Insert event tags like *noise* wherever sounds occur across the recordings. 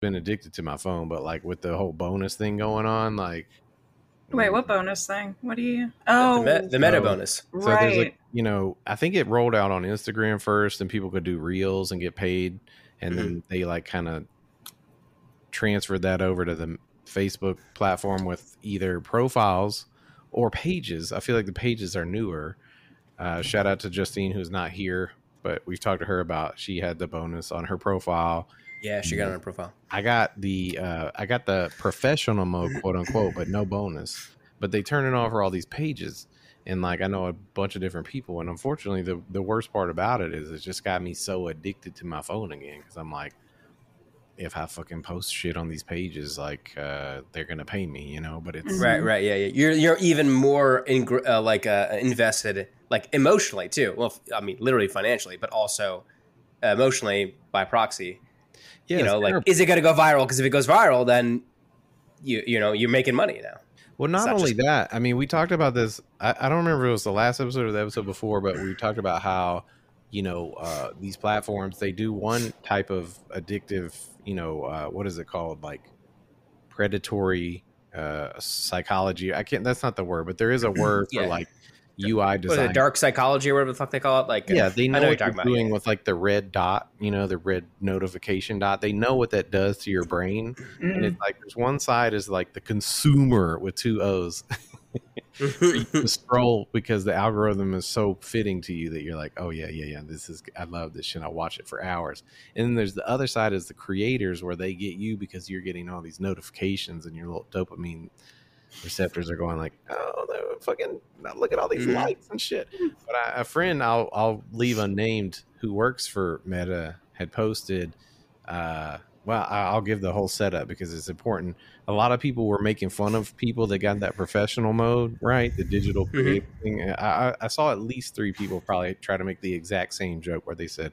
been addicted to my phone, but like with the whole bonus thing going on, like Wait, what bonus thing? What do you? Oh, the, me- the meta So- bonus. So there's right. like, you know, I think it rolled out on Instagram first, and people could do reels and get paid, and Mm-hmm. then they like kind of transferred that over to the Facebook platform with either profiles or pages. I feel like the pages are newer. Uh, shout out to Justine, who's not here, but we've talked to her about she had the bonus on her profile. Yeah, she got it on her profile. I got the uh, I got the professional mode, quote unquote, but no bonus. But they turn it on for all these pages, and like I know a bunch of different people. And unfortunately, the the worst part about it is it just got me so addicted to my phone again because I'm like, if I fucking post shit on these pages, like uh, they're gonna pay me, you know. But it's. Right, right, yeah, yeah. You're you're even more in, uh, like uh, invested, like emotionally too. Well, I mean, literally financially, but also emotionally by proxy. Yeah, you know, like is it going to go viral? Because if it goes viral, then you you know you're making money now. Well, not not only just- that, I mean, we talked about this. I, I don't remember if it was the last episode or the episode before, but we talked about how, you know, uh, these platforms, they do one type of addictive, you know, uh, what is it called? Like predatory uh, psychology. I can't, that's not the word, but there is a *clears throat* word for like UI What is design. it, dark psychology or whatever the fuck they call it? Like, yeah, they I know, know what what you're you're talking about. doing with like the red dot, you know, the red notification dot. They know what that does to your brain. And Mm. it's like there's one side is like the consumer with two O's. *laughs* *laughs* scroll because the algorithm is so fitting to you that you're like, oh yeah, yeah, yeah, this is I love this shit. I watch it for hours. And then there's the other side is the creators where they get you because you're getting all these notifications and your little dopamine receptors are going like, oh, no, fucking look at all these Mhm. likes and shit. But I, a friend I'll I'll leave unnamed who works for Meta had posted. Uh, well, I'll give the whole setup because it's important. A lot of people were making fun of people that got that professional mode, right? The digital Mhm. thing. I, I- I saw at least three people probably try to make the exact same joke where they said,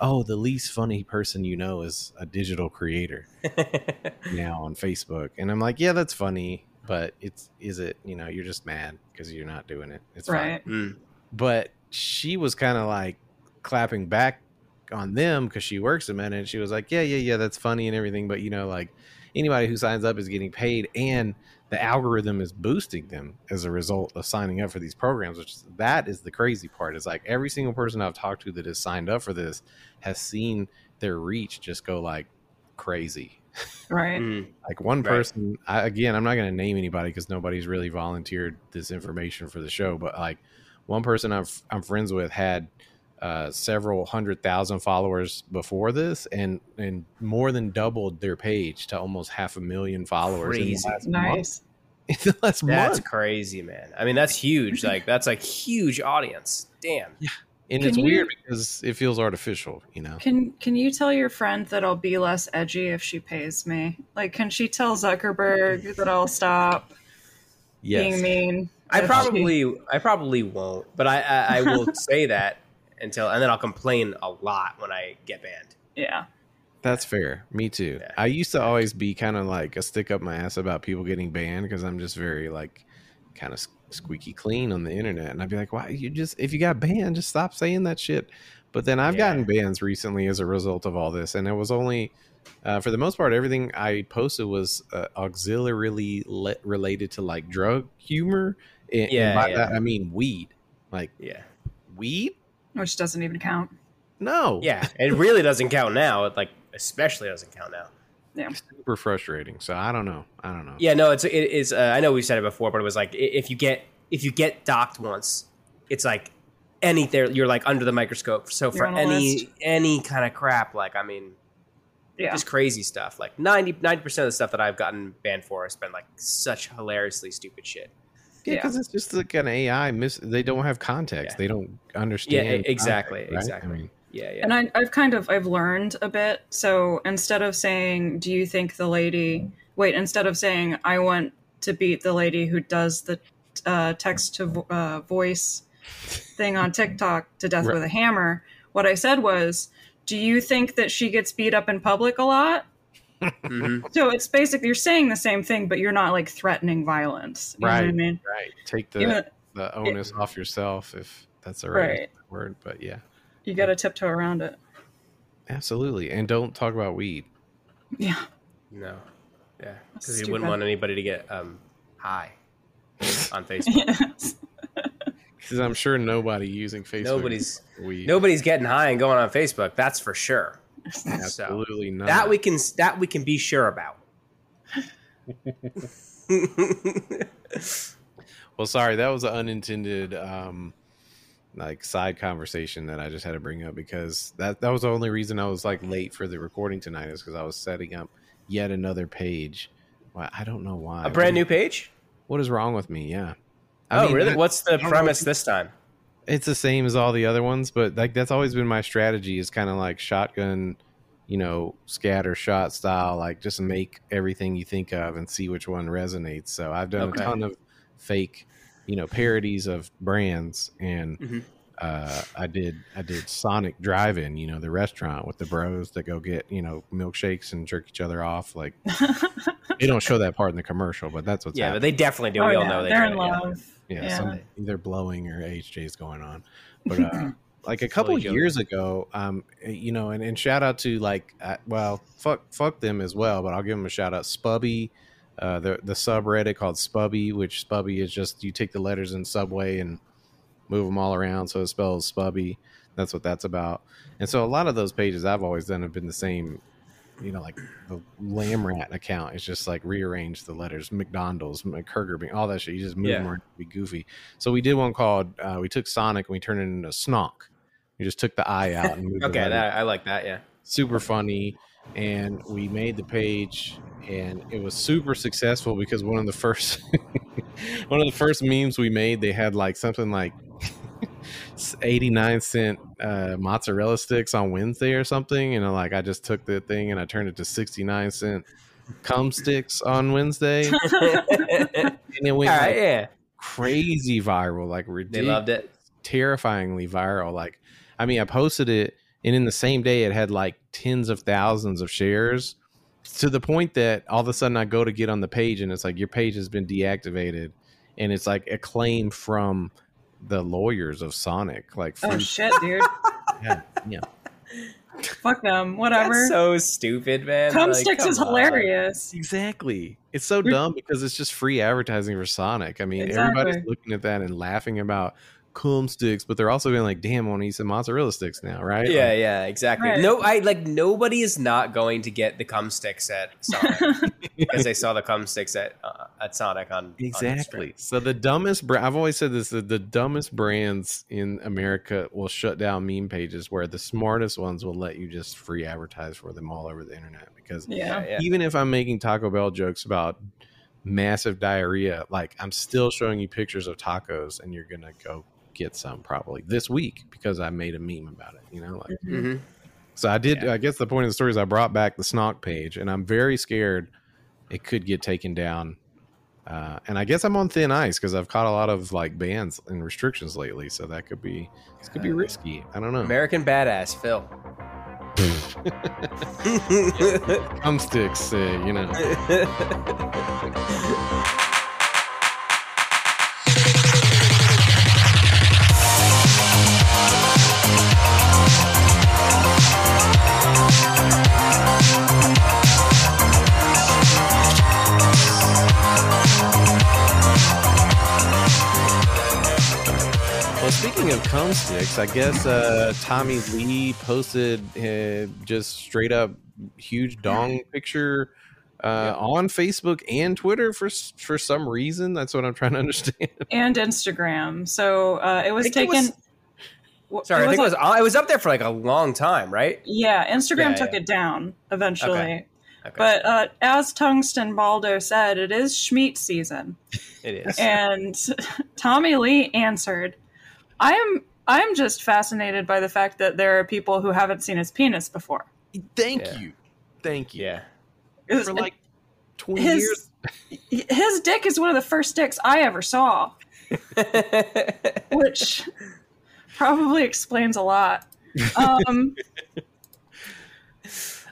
"Oh, the least funny person you know is a digital creator *laughs* now on Facebook," and I'm like, "Yeah, that's funny." But it's is it you know you're just mad because you're not doing it. It's fine right. Mm. but she was kind of like clapping back on them because she works a minute. And she was like, "Yeah, yeah, yeah, that's funny and everything, but you know, like anybody who signs up is getting paid, and the algorithm is boosting them as a result of signing up for these programs. Which is, that is the crazy part. Is like every single person I've talked to that has signed up for this has seen their reach just go like crazy. Right. Mm. Like one Right. person, I, again, I'm not going to name anybody because nobody's really volunteered this information for the show. But like one person I'm I'm friends with had uh, several hundred thousand followers before this, and and more than doubled their page to almost half a million followers. in the Crazy. last month. *laughs* In the last That's month, crazy, man. I mean, that's huge. Like, that's like huge audience. Damn. And Can it's you- weird because it feels artificial. You know, Can Can you tell your friend that I'll be less edgy if she pays me? Like, can she tell Zuckerberg that I'll stop being mean? I if she- probably, I probably won't, but I, I, I will *laughs* say that until, and then I'll complain a lot when I get banned. yeah. That's fair. Me too. Yeah. I used to always be kind of like a stick up my ass about people getting banned because I'm just very like kind of squeaky clean on the internet, and I'd be like, "Why you just if you got banned, just stop saying that shit." But then I've Yeah. gotten bans recently as a result of all this, and it was only uh, for the most part everything I posted was uh, auxiliarily le- related to like drug humor. And, and Yeah, by yeah. that I mean weed, like Yeah. weed. Which doesn't even count. No, Yeah. It really doesn't count now. It like especially doesn't count now. Super frustrating. So I don't know. I don't know. Yeah, no, it's it is. Uh, I know we've said it before, but it was like if you get if you get docked once, it's like any there you're like under the microscope. So for any list. any kind of crap, like I mean, Yeah. just crazy stuff. Like 90 percent of the stuff that I've gotten banned for has been like such hilariously stupid shit. Yeah, Yeah. because it's just like an AI. Miss, they don't have context. Yeah. They don't understand. e- exactly, context, right? exactly. I mean, Yeah, yeah. And I, I've kind of I've learned a bit. So instead of saying, "Do you think the lady?" Wait, instead of saying, "I want to beat the lady who does the uh, text to vo- uh, voice thing on TikTok to death Right. with a hammer," what I said was, "Do you think that she gets beat up in public a lot?" Mhm. *laughs* So it's basically you're saying the same thing, but you're not like threatening violence. You know what I Right. mean? right. Take the Even- the onus off yourself if that's the right, Right. word. But yeah, you got to tiptoe around it. absolutely. And don't talk about weed. Yeah. No. Yeah. Because he stupid. wouldn't want anybody to get um high *laughs* on Facebook. Because *laughs* I'm sure nobody using Facebook. Nobody's weed. nobody's getting high and going on Facebook. That's for sure. *laughs* So absolutely not. that we can that we can be sure about. Well, sorry, that was an unintended um like side conversation that I just had to bring up because that that was the only reason I was like late for the recording tonight is because I was setting up yet another page. Why I don't know why. A brand new page? What is wrong with me? Yeah. oh, mean, really? that- What's the know premise this time? it's the same as all the other ones, but like that's always been my strategy is kind of like shotgun, you know, scatter shot style, like just make everything you think of and see which one resonates. So I've done Okay. a ton of fake, you know, parodies of brands and Mhm. uh I did I did Sonic Drive-In, you know, the restaurant with the bros that go get, you know, milkshakes and jerk each other off. Like they don't show that part in the commercial, but that's what's Yeah, but happening. they definitely do. Oh, we all yeah, know they they're in it, yeah. love. yeah, Yeah. some either blowing or HJ's going on. But uh, *clears throat* like a couple each other. years ago, um, you know, and, and shout out to like, uh, well, fuck, fuck them as well. But I'll give them a shout out. Spubby, uh, the the subreddit called Spubby, which Spubby is just you take the letters in Subway and move them all around, so it spells Spubby. That's what that's about. And so a lot of those pages I've always done have been the same. You know, like the Lamb Rat account is just like rearrange the letters, McDonald's, Bean, all that shit. You just move Yeah. them around to be goofy. So we did one called uh, we took Sonic and we turned it into Snog. We just took the I out and moved Okay, that, I like that. Yeah. super funny. And we made the page and it was super successful because one of the first *laughs* one of the first memes we made, they had like something like *laughs* 89 cent uh, mozzarella sticks on Wednesday or something. And like I just took the thing and I turned it to 69 cent cum sticks on Wednesday. *laughs* And it went right. like, Yeah. crazy viral, like They loved it. terrifyingly viral. Like, I mean, I posted it, and in the same day, it had like tens of thousands of shares to the point that all of a sudden I go to get on the page, and it's like your page has been deactivated, and it's like a claim from the lawyers of Sonic. Like, Oh from, shit, dude. *laughs* yeah, yeah. Fuck them. Whatever. That's so stupid, man. Cum Like, sticks come is on. hilarious. Exactly. It's so You're- dumb because it's just free advertising for Sonic. I mean, Exactly. everybody's looking at that and laughing about cum sticks, but they're also being like, "Damn, I want to eat some mozzarella sticks now, right?" Yeah, Like, yeah, exactly. Right. No, I like nobody is not going to get the cum sticks at Sonic *laughs* because they saw the cum sticks at uh, at Sonic on on Exactly. Instagram. So the dumbest brand I've always said this the, the dumbest brands in America will shut down meme pages where the smartest ones will let you just free advertise for them all over the internet because yeah. yeah. even if I'm making Taco Bell jokes about massive diarrhea, like I'm still showing you pictures of tacos and you're going to go get some probably this week because I made a meme about it, you know, like hmm so I did. Yeah. I guess the point of the story is I brought back the Snog page, and I'm very scared it could get taken down. Uh, and I guess I'm on thin ice because I've caught a lot of like bans and restrictions lately, so that could be this could be Uh, risky. I don't know. American Badass Phil. *laughs* Cum sticks, uh, you know. *laughs* speaking cum sticks, I guess uh, Tommy Lee posted uh, just straight up huge dong *laughs* picture uh, on Facebook and Twitter for for some reason. That's what I'm trying to understand. And Instagram. So uh, it was think it taken. was- w- Sorry, I think it was like- it was up there for like a long time, right? Yeah, Instagram Yeah, took yeah. it down eventually. Okay. Okay. But uh, as Tungsten Baldo said, it is Schmeat season. it is. and *laughs* Tommy Lee answered, "I am I am just fascinated by the fact that there are people who haven't seen his penis before. Thank Yeah. you, thank you. yeah. For like twenty His- years. *laughs* His dick is one of the first dicks I ever saw, *laughs* which probably explains a lot. Um, *laughs*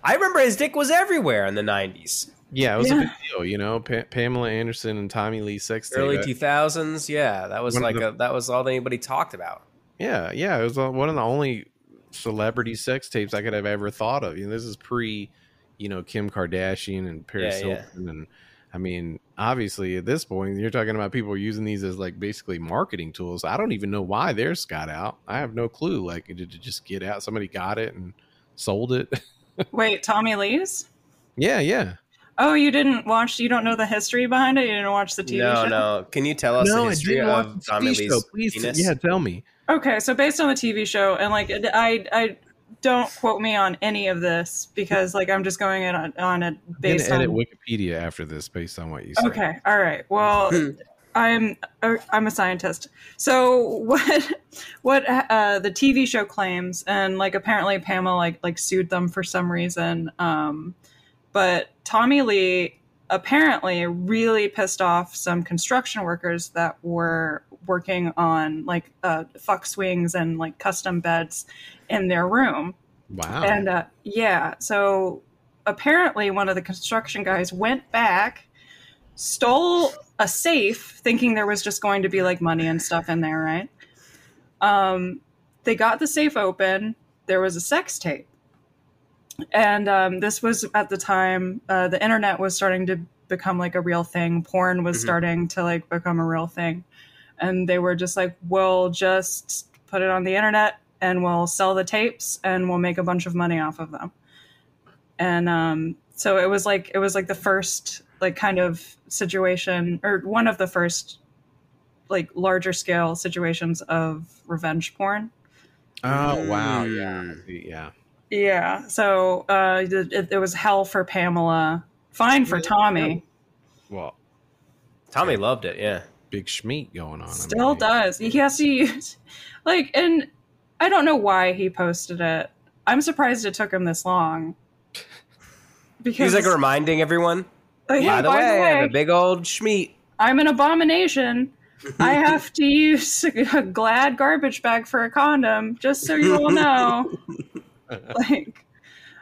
I remember his dick was everywhere in the '90s, Yeah, it was a big deal. You know, pa- Pamela Anderson and Tommy Lee sex tape. early Uh, 2000s. Yeah, that was One like the- a, that was all that anybody talked about. Yeah, yeah, it was uh, one of the only celebrity sex tapes I could have ever thought of. You know, this is pre, you know Kim Kardashian and Paris Yeah, yeah. Hilton, and I mean, obviously at this point, you're talking about people using these as like basically marketing tools. I don't even know why theirs got out. I have no clue. Like, did it just get out? Somebody got it and sold it. *laughs* Wait, Tommy Lee's? yeah, yeah. Oh, you didn't watch? You don't know the history behind it? You didn't watch the TV no, show? no. no. Can you tell us the history of Tommy Lee's Please, penis? yeah, tell me. Okay, so based on the TV show, and like I, I don't quote me on any of this because like I'm just going it on, on it I'm based gonna on. edit Wikipedia after this, based on what you said. Okay, all right. Well, *laughs* I'm uh, I'm a scientist. So what what uh, the TV show claims, and like apparently Pamela like like sued them for some reason. Um, but Tommy Lee apparently really pissed off some construction workers that were working on like uh, fuck swings and like custom beds in their room. Wow. And uh, yeah, so apparently one of the construction guys went back, stole a safe, thinking there was just going to be like money and stuff in there, right? Um, they got the safe open. There was a sex tape. And um, this was at the time uh, the internet was starting to become like a real thing. Porn was Mhm. starting to like become a real thing. And they were just like, we'll just put it on the internet and we'll sell the tapes and we'll make a bunch of money off of them. And um, so it was like it was like the first like kind of situation or one of the first like larger scale situations of revenge porn. oh wow, yeah, Mm. yeah. Yeah. So uh, it, it was hell for Pamela, fine for Tommy. Well, Tommy loved it. Yeah. big schmeat going on. I Still mean, does. He has to use like, and I don't know why he posted it. I'm surprised it took him this long. *laughs* Because He's like reminding everyone. like, hey, by the way, I have a big old schmeat. I'm an abomination. I *laughs* have to use a glad garbage bag for a condom, just so you all know. *laughs* *laughs* like,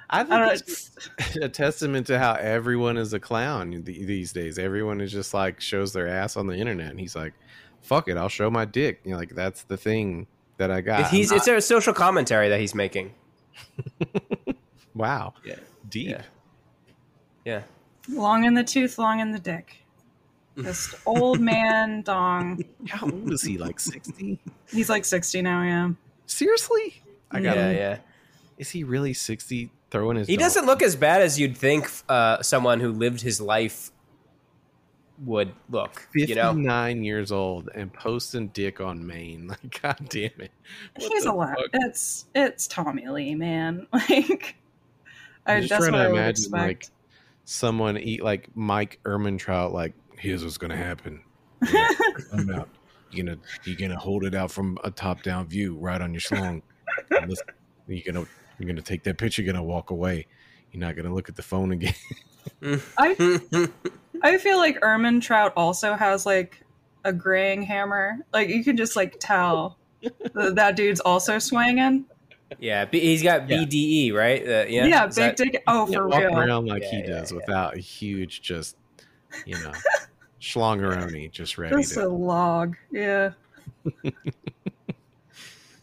I I think don't it's *laughs* a testament to how everyone is a clown these days. Everyone is just like shows their ass on the internet, and he's like, "Fuck it, I'll show my dick." You know, like that's the thing that I got. he's I'm it's a social commentary that he's making. *laughs* wow, Yeah. deep. Yeah. Yeah. long in the tooth, long in the dick. Just old man dong. How old is he? Like sixty? He's like 60 now, yeah. Seriously? I got. yeah, yeah. Is he really sixty? Throwing his. He dog- doesn't look as bad as you'd think uh, someone who lived his life would look. You know, Fifty-nine years old and posting dick on Maine. *laughs* Like, god damn it! What He's the a lot. It's it's Tommy Lee, man. *laughs* Like, I, I'm just that's trying what to I imagine like someone eat like Mike Ehrmantraut. Like, here's what's gonna happen. *laughs* Yeah, I'm out. You're gonna you're gonna hold it out from a top down view right on your schlong. You're gonna you're gonna take that picture. You're gonna walk away. You're not gonna look at the phone again. *laughs* I I feel like Ehrmantraut also has like a graying hammer. Like you can just like tell *laughs* that, that dude's also swinging. yeah, B- he's got Yeah. BDE, right? Uh, yeah, Yeah, Is big that- dick. Oh, for walk real. around like he Yeah, yeah, does yeah. without a huge just you know *laughs* schlongeroni just ready Just a to. log. Yeah.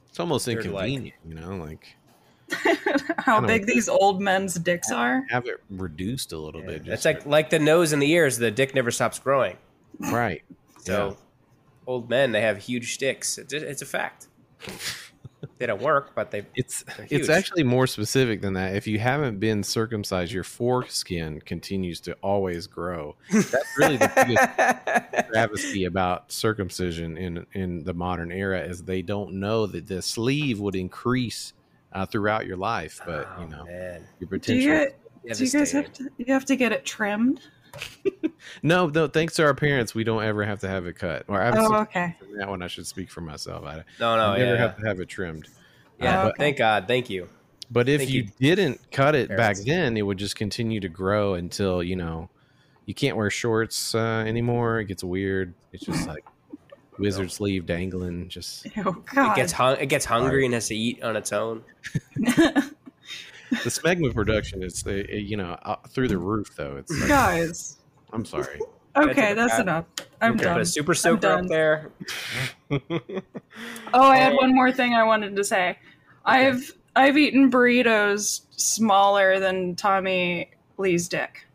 It's almost They're like- inconvenient, you know, like *laughs* How Kinda- big these old men's dicks are. have it reduced a little yeah, bit. It's like like the nose and the ears. The dick never stops growing. right. So, old men they have huge sticks. It's, it's a fact. they don't work, but they. It's They're it's actually more specific than that. If you haven't been circumcised, your foreskin continues to always grow. That's really the biggest *laughs* travesty about circumcision in in the modern era is they don't know that the sleeve would increase uh, throughout your life, but you know Oh, man. your Do potential. you, do you guys have to you have to get it trimmed? *laughs* no, no. Thanks to our parents, we don't ever have to have it cut. Or I have Oh, okay. that one. I should speak for myself. I, No, no, I never yeah. have to have it trimmed. Yeah, Oh, okay. thank God, thank you. But if you, you, didn't cut it back then, it would just continue to grow until you know you can't wear shorts uh, anymore. It gets weird. It's just like wizard sleeve dangling. Just *laughs* Oh God. It gets hung, it gets hungry and has to eat on its own. *laughs* *laughs* the smegma production is uh, uh, you know uh, through the roof though. It's like, Guys. I'm sorry. Okay, that's cat. enough. I'm Put done. a super soaker up there. Oh, I had one more thing I wanted to say. I've I've eaten burritos smaller than Tommy Lee's dick.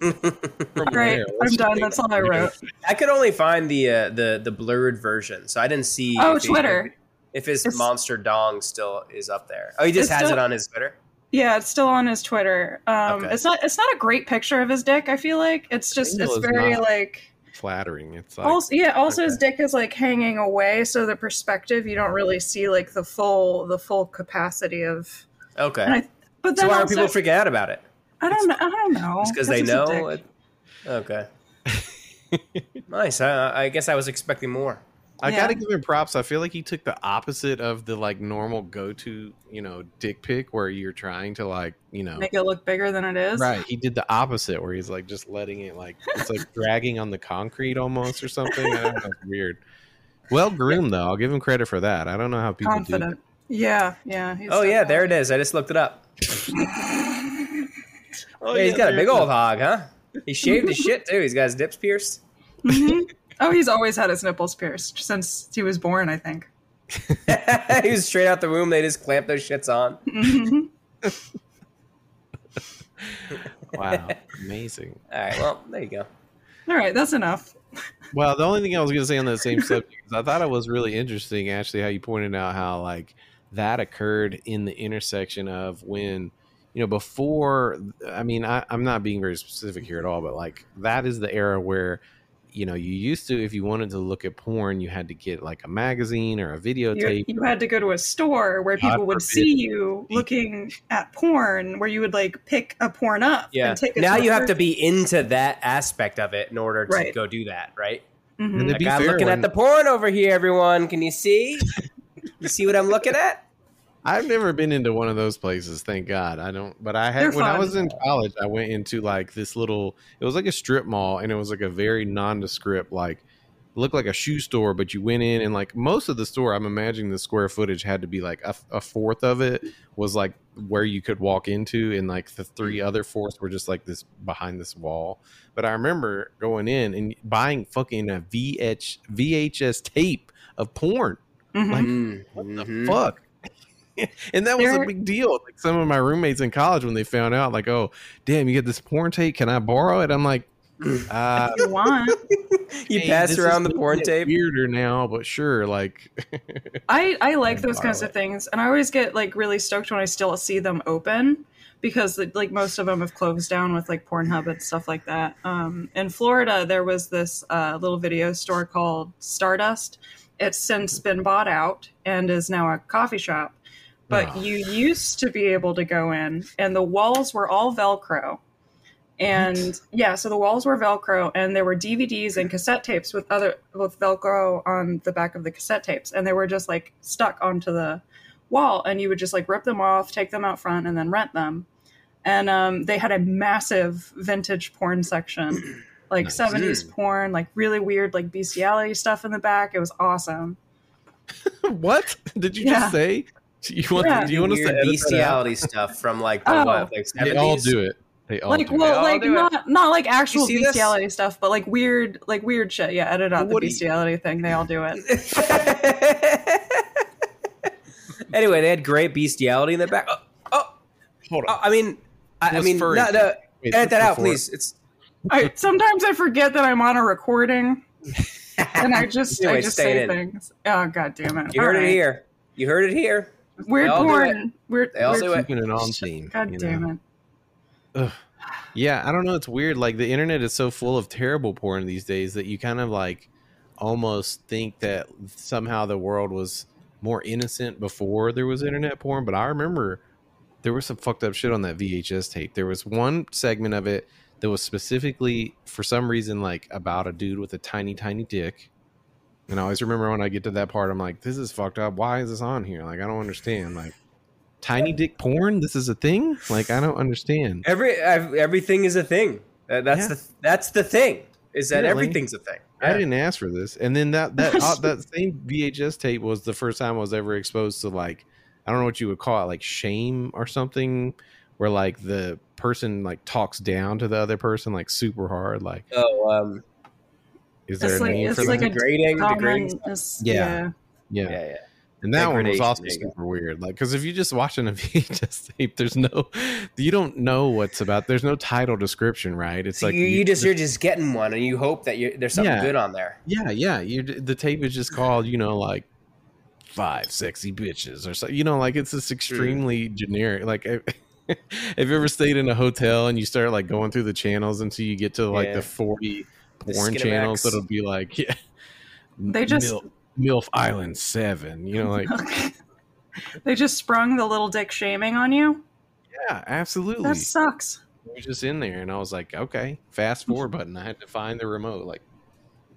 From Right, where? I'm done. That's all I wrote. I could only find the uh, the the blurred version, so I didn't see. Oh, if he- Twitter. if his It's- monster dong still is up there. Oh, he just It's has still- it on his Twitter. Yeah, it's still on his Twitter. Um, Okay. It's not. It's not a great picture of his dick. I feel like it's just. Angle It's very like. flattering. It's like Also, yeah. Also, his dick is like hanging away, so the perspective you don't really see like the full the full capacity of. Okay. And I, but so then why are also, people freaking out about it? I don't know. I don't know. Just because they just know. It? Okay. *laughs* nice. I, I guess I was expecting more. I Yeah. gotta give him props. I feel like he took the opposite of the like normal go to, you know, dick pic where you're trying to like, you know, Make it look bigger than it is. right. He did the opposite where he's like just letting it like it's like dragging on the concrete almost or something. I don't know, it's weird. Well groomed though. I'll give him credit for that. I don't know how people do. Confident. Yeah. Yeah. he's Oh yeah, there it is. I just looked it up. *laughs* Oh, Yeah, he's yeah, got a big it is. old hog, huh? He shaved his shit too. He's got his nips pierced. Mhm. Oh, he's always had his nipples pierced since he was born. I think. *laughs* he was straight out the womb. They just clamped those shits on. Mhm. *laughs* Wow, amazing. All right. Well, there you go. All right, that's enough. *laughs* Well, the only thing I was going to say on that same subject is I thought it was really interesting, actually, how you pointed out how like that occurred in the intersection of when you know before. I mean, I, I'm not being very specific here at all, but like that is the era where you know you used to if you wanted to look at porn, you had to get like a magazine or a videotape. you had to go to a store where God people would forbid. see you looking at porn, where you would like pick a porn up. Yeah. And take it Now you have to be into that aspect of it in order to Right. go do that, right? Mhm. And Like I'm looking when- at the porn over here, everyone. Can you see? you see what I'm looking at? I've never been into one of those places, thank God. I don't, but I had They're when I was in college. I went into like this little. It was like a strip mall, and it was like a very nondescript, like looked like a shoe store. But you went in, and like most of the store, I'm imagining the square footage had to be like a, a fourth of it was like where you could walk into, and like the three other fourths were just like this behind this wall. But I remember going in and buying fucking a VH VHS tape of porn. Mhm. Like, what the fuck? *laughs* and that was There- a big deal. Like some of my roommates in college when they found out, like, oh, damn, you get this porn tape. Can I borrow it? I'm like, *laughs* uh, If you want. *laughs* You hey, pass around the porn tape. Weirder now, but sure. Like, I I like Yeah, those kinds borrow of things, and I always get like really stoked when I still see them open because like most of them have closed down with like Pornhub and stuff like that. Um, in Florida, there was this uh, little video store called Stardust. It's since been bought out and is now a coffee shop. But Oh. you used to be able to go in, and the walls were all Velcro. And yeah, so the walls were Velcro, and there were DVDs and cassette tapes with other with Velcro on the back of the cassette tapes, and they were just like stuck onto the wall, and you would just like rip them off, take them out front, and then rent them. And um, they had a massive vintage porn section, *clears throat* like Nice. seventies porn, like really weird, like bestiality stuff in the back. It was awesome. *laughs* what did you Yeah. just say? *laughs* You want? Yeah. Do you want us to Weird edit bestiality stuff from like the Oh. what? Like They all do it. They all like do well all like do it. not not like actual see this? bestiality stuff but like weird like weird shit yeah edit out Well, the what do you- bestiality thing they all do it *laughs* anyway, they had great bestiality in the back. Oh, oh. Hold on. oh, I mean, I, I mean, furry? no, no, Wait, edit that out, before- please. It's I, sometimes i forget that i'm on a recording and i *laughs* just i just say in. things oh god damn it you All heard it here. You heard it here. Weird They all do porn weird, They all weird do it. Keeping it on theme. god you damn know? it Yeah, I don't know. It's weird. Like the internet is so full of terrible porn these days that you kind of like almost think that somehow the world was more innocent before there was internet porn. But I remember there was some fucked up shit on that VHS tape. There was one segment of it that was specifically for some reason like about a dude with a tiny, tiny dick. And I always remember when I get to that part, I'm like, this is fucked up. Why is this on here? Like, I don't understand. Like, tiny dick porn? This is a thing? Like, I don't understand. Every ev- everything is a thing. Uh, that's Yeah. the that's the thing. Is that Really? everything's a thing. I didn't ask for this. And then that that uh, *laughs* that same VHS tape was the first time I was ever exposed to like I don't know what you would call it, like shame or something, where like the person like talks down to the other person like super hard. Like, Oh, um, is there It's a like- name it's for like that? a degrading, Common degrading. is- Yeah. yeah yeah. Yeah, yeah. And that one was also there super weird. Like, because if you're just watching a VHS *laughs* tape, there's no, you don't know what's about. There's no title description, right? It's So like you, you just you're just getting one, and you hope that you there's something Yeah. good on there. yeah, yeah. You the tape is just called, you know, like five sexy bitches or so. You know, like it's this just extremely generic. Like, have *laughs* you ever stayed in a hotel and you start like going through the channels until you get to like Yeah. the forty The porn channels that'll be like, *laughs* yeah, They just- Mil- MILF Island Seven. You know, like *laughs* they just sprung the little dick shaming on you. yeah, absolutely. That sucks. I was just in there and I was like, okay, fast forward button. I had to find the remote. Like,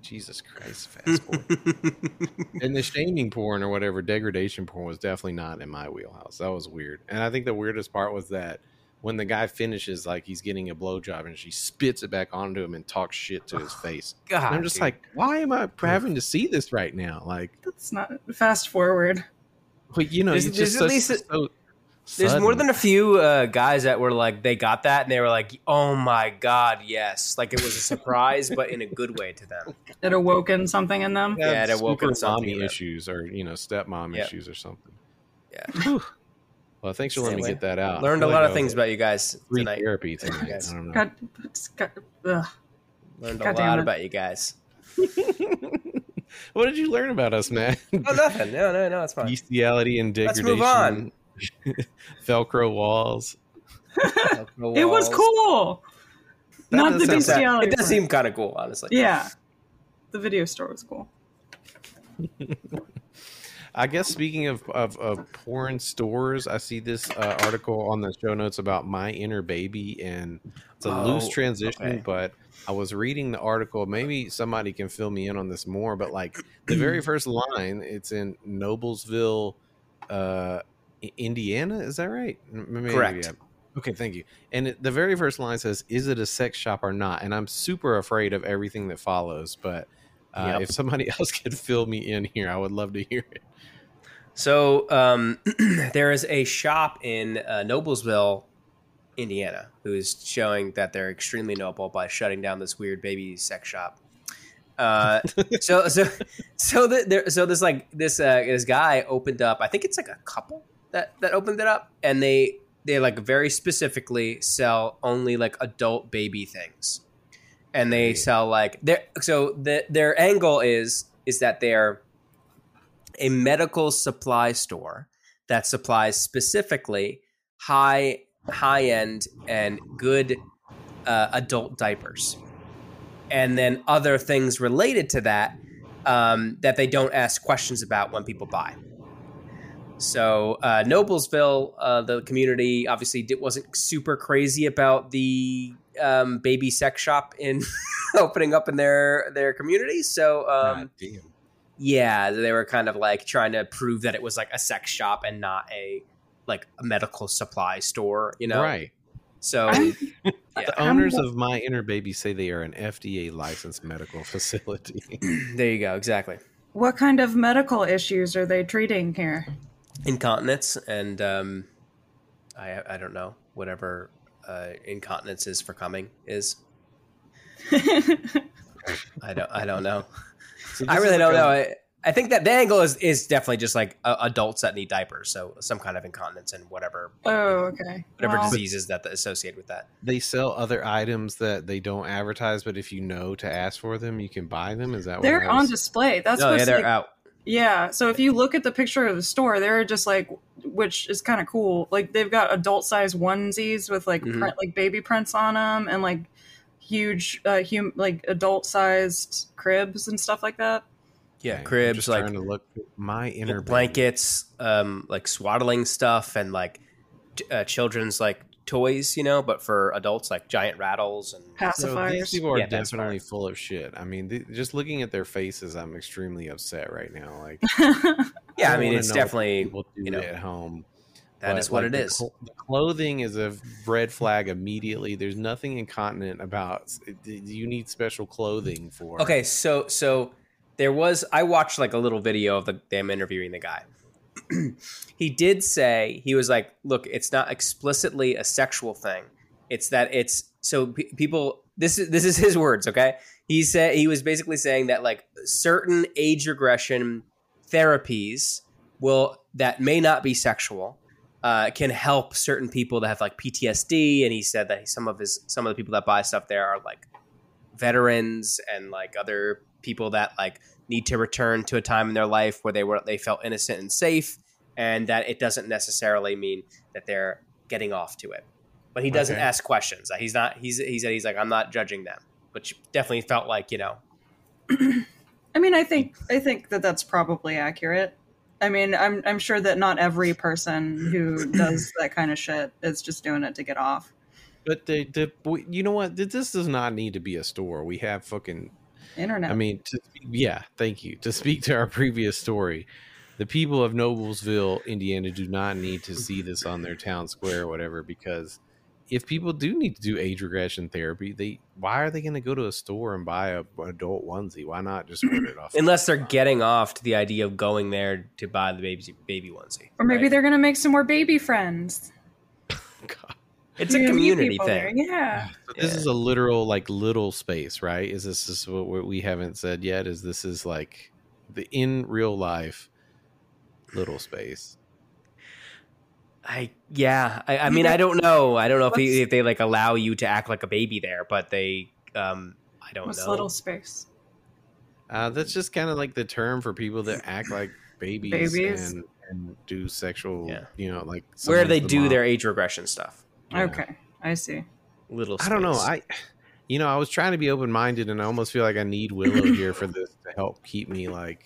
Jesus Christ, fast forward. *laughs* and the shaming porn or whatever, degradation porn was definitely not in my wheelhouse. That was weird. And I think the weirdest part was that when the guy finishes, like he's getting a blowjob and she spits it back onto him and talks shit to his *sighs* face. God, And I'm just dude. like, why am I having to see this right now? Like, That's not fast forward. but you know, There's- it's there's just at such- least a- so There's more than a few uh, guys that were like they got that and they were like, "Oh my god, yes!" Like it was a surprise, but in a good way to them. *laughs* It awoken something in them. Yeah, it awoke super in something mommy in them. issues or you know stepmom Yep. issues or something. Yeah. Whew. Well, thanks for letting me Anyway, get that out. Learned a lot like of things about you guys free tonight. therapy tonight. Yes. I don't know. God, it's got, ugh. Learned a God damn lot it. about you guys. *laughs* what did you learn about us, man? Oh, nothing. No, no, no. It's fine. Bestiality and Let's degradation. move on. *laughs* Velcro walls. It was cool. That Not does the sound- bestiality. It does part. seem kind of cool, honestly. Yeah. The video store was cool. *laughs* I guess speaking of, of, of porn stores, I see this uh, article on the show notes about my inner baby, and it's a loose Oh, transition. okay. But I was reading the article. Maybe somebody can fill me in on this more. But like the very *clears throat* first line, it's in Noblesville, uh, Indiana. Is that right? Maybe, Correct. yeah. Okay, thank you. And it, the very first line says, "Is it a sex shop or not?" And I'm super afraid of everything that follows. But uh, Yep. if somebody *laughs* else could fill me in here, I would love to hear it. So um, *clears throat* there is a shop in uh, Noblesville, Indiana, who is showing that they're extremely noble by shutting down this weird baby sex shop. Uh, *laughs* so so so the, there so this like this uh, this guy opened up. I think it's like a couple that that opened it up, and they they like very specifically sell only like adult baby things, and they sell like their so the, their angle is is that they're a medical supply store that supplies specifically high high end and good uh, adult diapers, and then other things related to that um, that they don't ask questions about when people buy. So uh, Noblesville, uh, the community obviously wasn't super crazy about the um, baby sex shop in *laughs* opening up in their their community. So um, God. Yeah, they were kind of like trying to prove that it was like a sex shop and not a like a medical supply store, you know? Right. So *laughs* yeah, The owners of My Inner Baby say they are an FDA licensed medical *laughs* facility. *clears throat* there you go, exactly. What kind of medical issues are they treating here? Incontinence and um, I I don't know whatever uh, incontinence is for coming is. *laughs* I don't I don't know. So I really don't like know. I think that the angle is is definitely just like uh, adults that need diapers, so some kind of incontinence and whatever oh, okay. whatever Well, diseases that that associated with that. They sell other items that they don't advertise, but if you know to ask for them, you can buy them. Is that what They're on display. That's oh yeah, they're like, out. yeah. So if you look at the picture of the store, they're just like, which is kind of cool. Like they've got adult size onesies with like Mhm. print, like baby prints on them, and like huge, uh, hum- like adult sized cribs and stuff like that. Yeah, Okay, I'm cribs like trying to look my inner Baby. blankets, um, like swaddling stuff, and like t- uh, children's like toys, you know, but for adults like giant rattles and So Pacifiers. these people are Yeah, that's definitely full of shit. I mean, th- just looking at their faces, I'm extremely upset right now. Like, *laughs* yeah, I don't mean it's know what defined people do you know, at home. That but, is what like, it the is. cl- the clothing is a red flag immediately. There's nothing incontinent about. You need special clothing for. Okay, so so there was I watched like a little video of the, them interviewing the guy. *clears throat* he did say he was like, "Look, it's not explicitly a sexual thing. It's that it's so pe- people. This is this is his words. Okay, he said he was basically saying that like certain age regression therapies will that may not be sexual uh, can help certain people that have like PTSD. And he said that some of his some of the people that buy stuff there are like veterans and like other people that like need to return to a time in their life where they were they felt innocent and safe, and that it doesn't necessarily mean that they're getting off to it. But he doesn't Okay. ask questions. He's not. He's he said he's like I'm not judging them, which definitely felt like you know *clears throat* I mean, I think I think that that's probably accurate. I mean, I'm I'm sure that not every person who does *clears throat* that kind of shit is just doing it to get off. But the, the you know what? This does not need to be a store. We have fucking. Internet. I mean, to, yeah. Thank you. To speak to our previous story, the people of Noblesville, Indiana, do not need to see this on their town square or whatever. Because if people do need to do age regression therapy, they why are they going to go to a store and buy a an adult onesie? Why not just order it off? unless they're getting off to the idea of going there to buy the baby baby onesie. or maybe right? they're gonna make some more baby friends. *laughs* God. it's a You're community thing. there, Yeah. So this Yeah. is a literal like little space, right? Is this is what we- we haven't said yet? Is this is like the in real life little space? I yeah. I, I mean, I don't know. I don't know if, What's- he, if they like allow you to act like a baby there, but they. um I don't know. little space? Uh, that's just kind of like the term for people that act like babies, Babies? and and do sexual, Yeah. you know, like Where they the do mom. their age regression stuff. Yeah. Okay, I see. Little. Space. I don't know. space. I, you know, I was trying to be open minded, and I almost feel like I need Willow here for this to help keep me like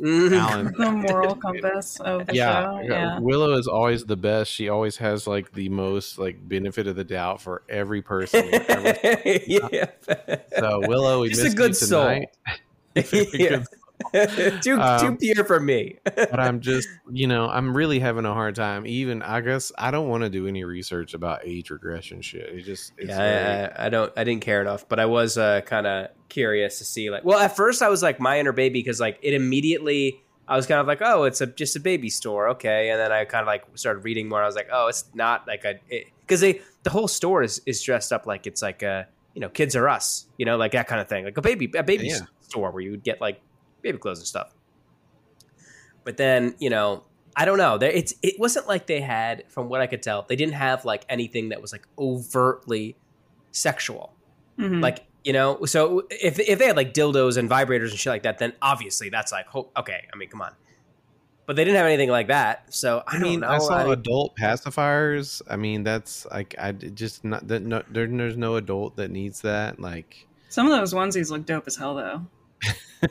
Mhm. balanced. *laughs* the moral *laughs* compass of the yeah, show. yeah, Yeah. Willow is always the best. She always has like the most like benefit of the doubt for every person. ever- *laughs* yeah. so Willow, we Just a good you soul. tonight. Very Yeah. good too Um, too pure for me. but I'm just, you know, I'm really having a hard time. Even I guess I don't want to do any research about age regression shit. It just, it's yeah, very, I, I don't. I didn't care enough, but I was uh, kind of curious to see. Like, well, at first I was like my inner baby because like it immediately. I was kind of like, oh, it's a just a baby store, okay. And then I kind of like started reading more. I was like, oh, it's not like a because they the whole store is is dressed up like it's like a you know kids are us, you know, like that kind of thing, like a baby a baby Yeah. store where you would get like baby clothes and stuff. But then you know I don't know. There, it's it wasn't like they had, from what I could tell, they didn't have like anything that was like overtly sexual. Mhm. Like you know, so if if they had like dildos and vibrators and shit like that, then obviously that's like ho- okay. I mean, come on. But they didn't have anything like that, so I, I mean, don't know. I saw I- adult pacifiers. I mean, that's like I just not that no, there, there's no adult that needs that. Like, Some of those onesies look dope as hell, though.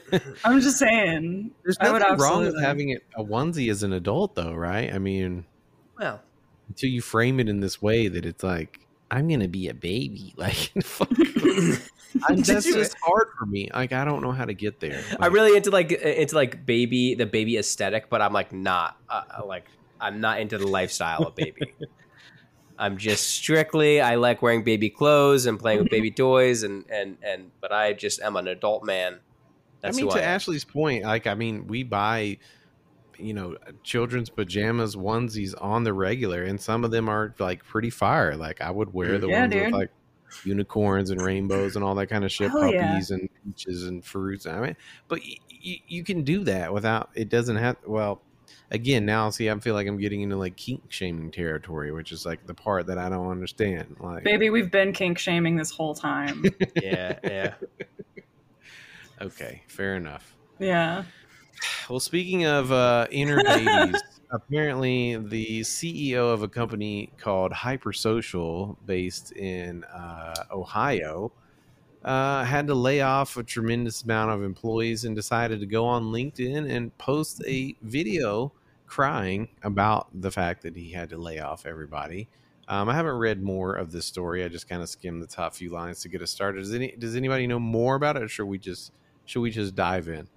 *laughs* I'm just saying. there's I would nothing wrong with having it a onesie as an adult, though, right? I mean, well, until you frame it in this way that it's like I'm gonna be a baby, *laughs* like fuck. *laughs* I'm, that's just hard for me. Like I don't know how to get there. I'm really into like into like baby the baby aesthetic, but I'm like not uh, uh, like I'm not into the lifestyle of baby. *laughs* I'm just strictly I like wearing baby clothes and playing with baby *laughs* toys and and and but I just am an adult man. That's I mean, to I. Ashley's point, like I mean, we buy, you know, children's pajamas onesies on the regular, and some of them are like pretty fire. Like I would wear the Yeah, ones with dude. like unicorns and rainbows and all that kind of shit, Hell yeah. puppies and peaches and fruits. I mean, but y- y- you can do that without. It doesn't have. Well, again, now see, I feel like I'm getting into like kink shaming territory, which is like the part that I don't understand. Like, Baby, we've been kink shaming this whole time. *laughs* yeah, yeah. okay, fair enough. yeah. Well, speaking of uh, inner babies, apparently the CEO of a company called Hypersocial, based in uh, Ohio, uh, had to lay off a tremendous amount of employees and decided to go on LinkedIn and post a video crying about the fact that he had to lay off everybody. Um, I haven't read more of this story. I just kind of skimmed the top few lines to get us started. Does any Does anybody know more about it, or should we just should we just dive in?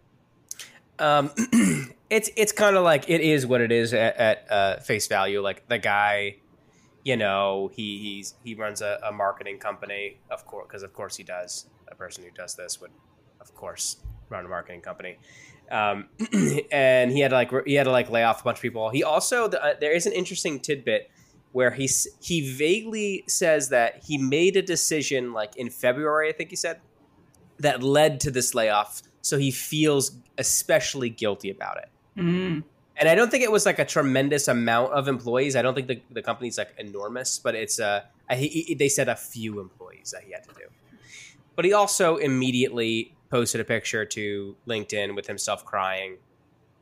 Um, *clears throat* it's it's kind of like it is what it is at, at uh, face value. Like the guy, you know, he he's he runs a, a marketing company, of course, because of course he does. A person who does this would, of course, run a marketing company. Um, *clears throat* and he had to like he had to like lay off a bunch of people. He also the, uh, there is an interesting tidbit where he he vaguely says that he made a decision like in February, I think he said, that led to this layoff. So he feels especially guilty about it. Mm. and I don't think it was like a tremendous amount of employees. I don't think the, the company's like enormous, but it's uh, I, he, they said a few employees that he had to do. But he also immediately posted a picture to LinkedIn with himself crying,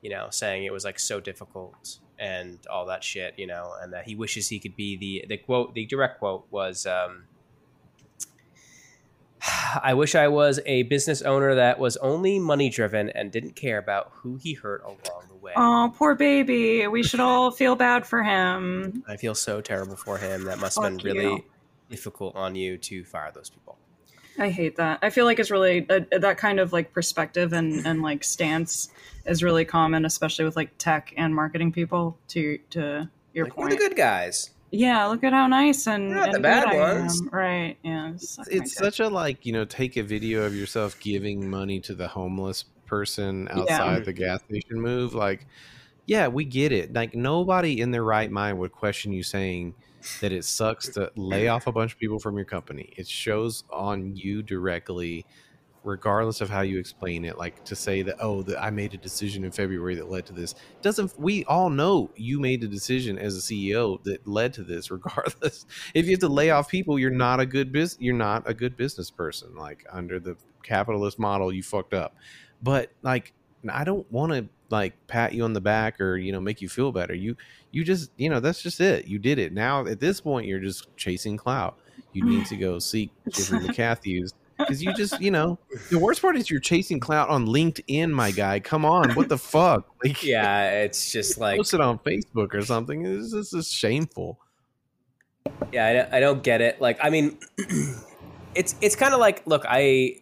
you know, saying it was like so difficult and all that shit, you know, and that he wishes he could be the the quote. The direct quote was. Um, *sighs* I wish I was a business owner that was only money driven and didn't care about who he hurt along the way. Oh, poor baby. We should *laughs* all feel bad for him. I feel so terrible for him. That must have Fuck been really you. difficult on you to fire those people. I hate that. I feel like it's really uh, that kind of like perspective and and like stance is really common, especially with like tech and marketing people. To to your Like, we're the good guys. Yeah. Look at how nice and, not and the bad ones. right? Yeah, it's dick. such a like you know take a video of yourself giving money to the homeless person outside the gas station move like yeah we get it like nobody in their right mind would question you saying that it sucks to lay off a bunch of people from your company it shows on you directly regardless of how you explain it like to say that oh that i made a decision in february that led to this doesn't we all know you made a decision as a ceo that led to this *laughs* regardless. If you have to lay off people you're not a good business you're not a good business person like under the capitalist model you fucked up. But like i don't want to like pat you on the back or you know make you feel better. You you just you know that's just it. You did it. Now at this point you're just chasing clout. You need *sighs* to go seek jeffrey *laughs* mcmatthews because you just you know the worst part is you're chasing clout on linkedin my guy come on what the fuck *laughs* like Yeah, it's just *laughs* like post it on facebook or something this is just shameful yeah, I don't, I don't get it. Like, I mean, *clears throat* it's it's kind of like, look, I,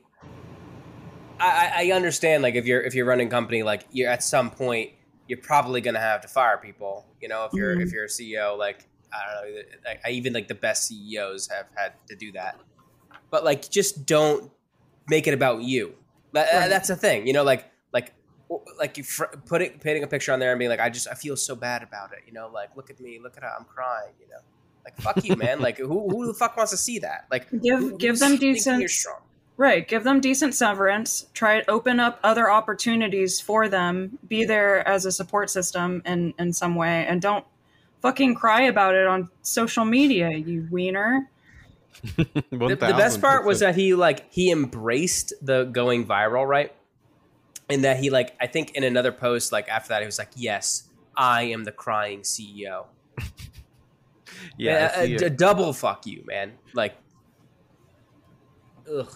I I understand like if you're if you're running a company, like you're at some point you're probably gonna have to fire people. You know, if you're Mhm. if you're a CEO, like I don't know, like, I, even like the best CEOs have had to do that. But like, just don't make it about you. Uh, right. That's the thing, you know, like like like you fr- putting a picture on there and being like, I just I feel so bad about it. You know, like look at me, look at how I'm crying. You know, like fuck you, man. Like who who the fuck wants to see that? Like Give- who- give them decent-. Right. Give them decent severance. Try it open up other opportunities for them. Be there as a support system in in some way, and don't fucking cry about it on social media, you wiener. The, the best part was that he like he embraced the going viral, right? And that he like I think in another post like after that he was like, "Yes, I am the crying CEO." *laughs* yeah a, a- a double fuck you, man. Like, ugh.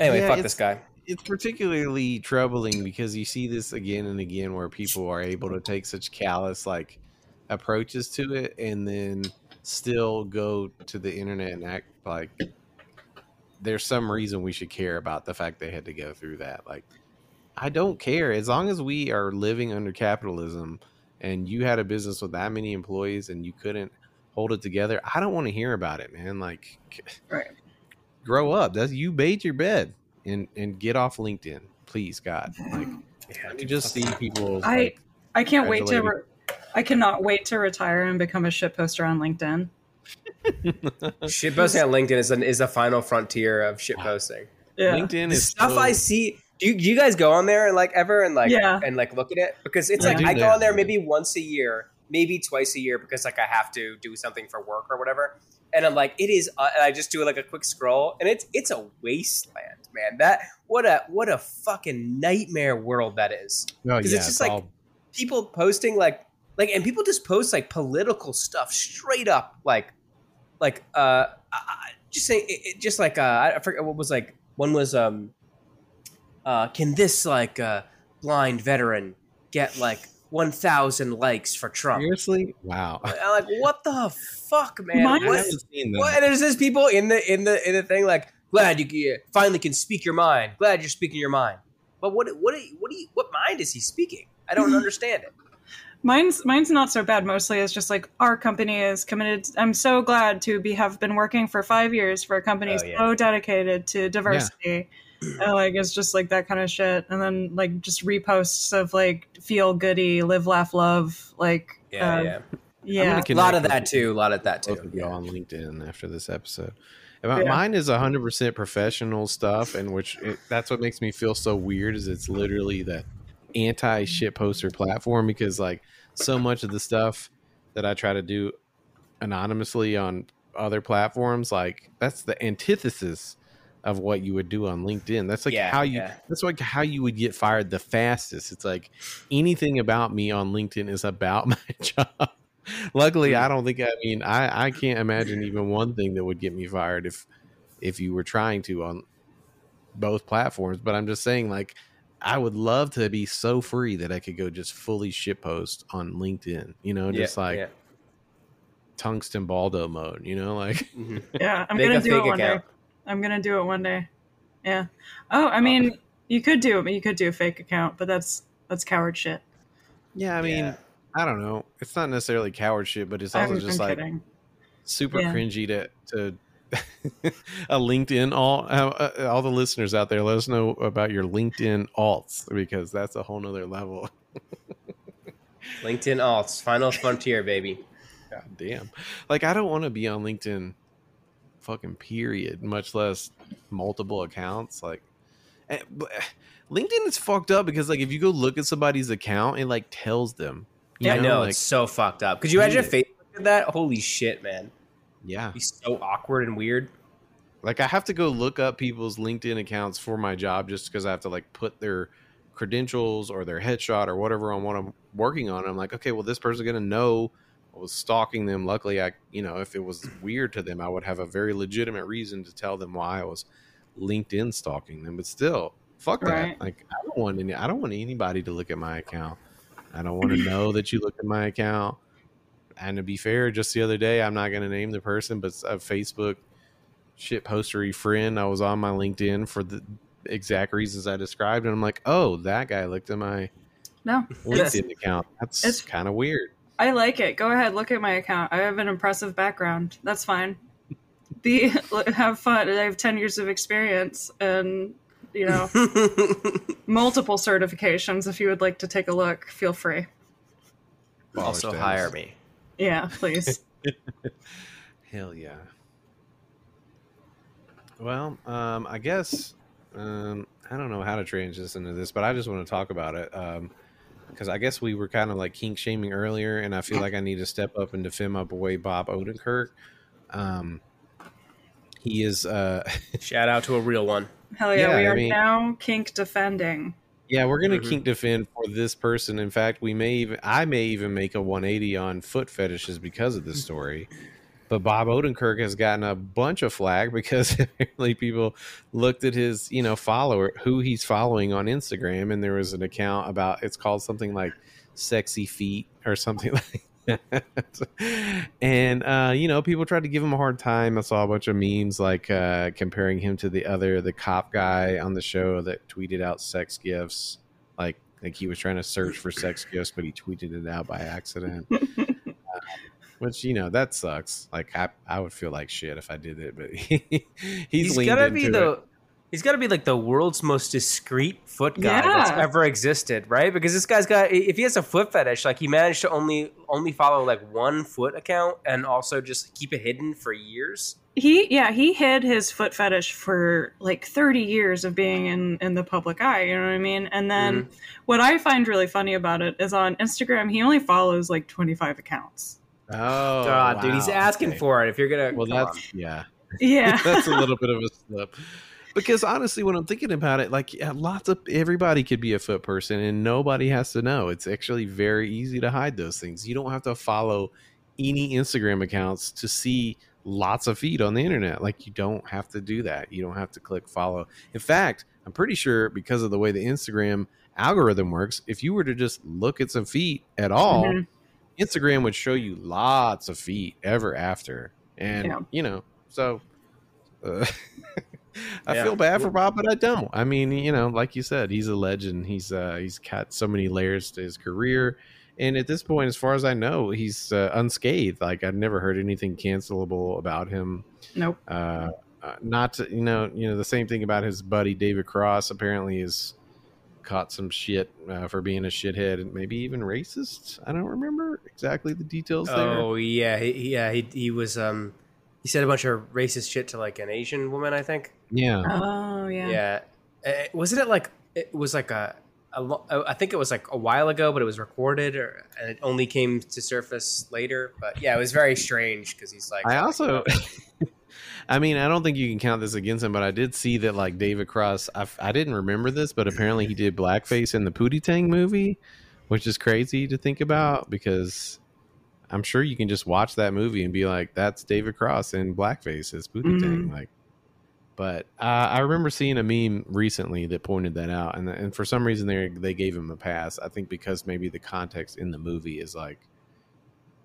Anyway, Yeah, fuck this guy. it's particularly troubling because you see this again and again where people are able to take such callous like approaches to it and then still go to the internet and act like there's some reason we should care about the fact they had to go through that like i don't care as long as we are living under capitalism and you had a business with that many employees and you couldn't hold it together i don't want to hear about it man like Right. grow up that's you made your bed and and get off linkedin please god like *laughs* Yeah, you just see people I like, I can't wait to. Re- I cannot wait to retire and become a shit poster on LinkedIn. *laughs* shit posting on LinkedIn is an, is the final frontier of shit posting. Yeah. linkedin The is stuff so- I see. Do you, do you guys go on there and like ever and like Yeah. and like look at it because it's I like do I go on there maybe once a year, maybe twice a year because like I have to do something for work or whatever, and I'm like it is, uh, and I just do like a quick scroll, and it's it's a wasteland, man. That what a what a fucking nightmare world that is. Because it's yeah, just like- all- People posting like like and people just post like political stuff straight up like like uh I- just saying it, it- just like uh I forget what was like one was um uh can this like uh blind veteran get like 1000 likes for Trump? Seriously? Wow. *laughs* I'm like what the fuck man? Mine I what, haven't seen that. what? And there's just people in the in the in the thing like glad you can- finally can speak your mind. Glad you're speaking your mind. But what what what do you what mind is he speaking? I don't *clears throat* understand it Mine's mine's not so bad. Mostly, it's just like our company is committed. I'm so glad to be have been working for five years for a company Oh, yeah. so dedicated to diversity. And like it's just like that kind of shit. And then like just reposts of like feel goody, live, laugh, love. Like yeah uh, yeah yeah. A lot of that too a lot of that both too of you yeah. on LinkedIn after this episode. About- Yeah. Mine is 100% professional stuff, and which it, that's what makes me feel so weird. Is it's literally that anti shit poster platform because like so much of the stuff that I try to do anonymously on other platforms, like that's the antithesis of what you would do on LinkedIn. That's like Yeah, how you yeah. that's like how you would get fired the fastest. It's like anything about me on LinkedIn is about *laughs* my job. Luckily. I don't think I mean I I can't imagine even one thing that would get me fired if if you were trying to on both platforms, but I'm just saying like I would love to be so free that I could go just fully shit post on LinkedIn, you know, just Yeah, like yeah. tungsten baldo mode, you know, *laughs* like Mhm. Yeah, I'm gonna do it one account. day. I'm gonna do it one day. Yeah. Oh, I mean, you could do it. But you could do a fake account, but that's that's coward shit. yeah, I mean, Yeah. I don't know. It's not necessarily coward shit, but it's also I'm, just I'm like kidding. super Yeah. cringy to to *laughs* a LinkedIn all uh, uh, all the listeners out there. Let us know about your LinkedIn alts because that's a whole nother level. *laughs* LinkedIn alts, final frontier, baby. God damn. Like I don't want to be on LinkedIn fucking period, much less multiple accounts. Like eh, eh, LinkedIn is fucked up because like if you go look at somebody's account, it like tells them. You I know like it's so fucked up. Could you imagine Yeah. Facebook did that? Holy shit, man! Yeah. It'd be so awkward and weird. Like I have to go look up people's LinkedIn accounts for my job just because I have to like put their credentials or their headshot or whatever on what I'm working on. I'm like, okay, well, this person's gonna know I was stalking them. Luckily, I, you know, if it was weird to them, I would have a very legitimate reason to tell them why I was LinkedIn stalking them. But still, fuck that. Like, I don't want any. I don't want anybody to look at my account. I don't want to know that you looked at my account. And to be fair, just the other day, I'm not going to name the person, but a Facebook shit postery friend. I was on my LinkedIn for the exact reasons I described, and I'm like, oh, that guy looked at my No, it's, LinkedIn account. That's it's- kind of weird. I like it. Go ahead, look at my account. I have an impressive background. That's fine. Be *laughs* have fun. I have ten years of experience and you know *laughs* multiple certifications. If you would like to take a look, feel free. also hire me. Yeah, please. *laughs* Hell yeah. Well, um, I guess um, I don't know how to transition into this, but I just want to talk about it because I guess we were kind of like kink shaming earlier, and I feel like I need to step up and defend my boy Bob Odenkirk. Um, he is, uh, *laughs* Shout out to a real one. Hell yeah, Yeah, we I are mean- now kink defending. Yeah, we're gonna Mhm. kink defend for this person. In fact, we may even, I may even make a 180 on foot fetishes because of this story. But Bob Odenkirk has gotten a bunch of flag *laughs* because apparently people looked at his, you know, follower who he's following on Instagram, and there was an account about it's called something like "sexy feet" or something *laughs* like. *laughs* and uh, you know, people tried to give him a hard time. I saw a bunch of memes like uh, comparing him to the other, the cop guy on the show that tweeted out sex gifts, like like he was trying to search for sex gifts, but he tweeted it out by accident. *laughs* Which you know that sucks. Like I, I would feel like shit if I did it, but *laughs* he's, he's leaned gotta be the it. He's gotta be like the world's most discreet foot guy that's ever existed, right? Because this guy's got if he has a foot fetish, like he managed to only only follow like one foot account and also just keep it hidden for years. He yeah, he hid his foot fetish for like 30 years of being in in the public eye, you know what I mean? And then Mm-hmm. what I find really funny about it is on Instagram he only follows like 25 accounts. Oh God, dude, he's asking Okay. for it. If you're gonna, Well, come that's yeah. Yeah. *laughs* that's a little bit of a slip. Because honestly, when I'm thinking about it, like yeah, lots of everybody could be a foot person, and nobody has to know. It's actually very easy to hide those things. You don't have to follow any Instagram accounts to see lots of feet on the internet. Like you don't have to do that. You don't have to click follow. In fact, I'm pretty sure because of the way the Instagram algorithm works, if you were to just look at some feet at all, Mhm. Instagram would show you lots of feet ever after, and Yeah. you know, so uh, *laughs* I Yeah. feel bad for Bob, but I don't. I mean, you know, like you said, he's a legend. He's uh, he's got so many layers to his career, and at this point, as far as I know, he's uh, unscathed. Like I've never heard anything cancelable about him. Nope. Uh, uh, not to, you know, you know the same thing about his buddy David Cross. Apparently, is caught some shit uh, for being a shithead and maybe even racist. I don't remember exactly the details there. Oh yeah, he- yeah, he he was um he said a bunch of racist shit to like an Asian woman, I think. Yeah, Oh yeah. Yeah, Uh, wasn't it like it was like a a lo- I think it was like a while ago, but it was recorded, or and it only came to surface later. But yeah, it was very strange because he's like. I also, *laughs* I mean, I don't think you can count this against him, but I did see that like David Cross. I, I didn't remember this, but apparently he did blackface in the Pootie Tang movie, which is crazy to think about because I'm sure you can just watch that movie and be like, "That's David Cross in blackface as Pootie Tang." Like, but uh, I remember seeing a meme recently that pointed that out, and and for some reason they they gave him a pass. I think because maybe the context in the movie is like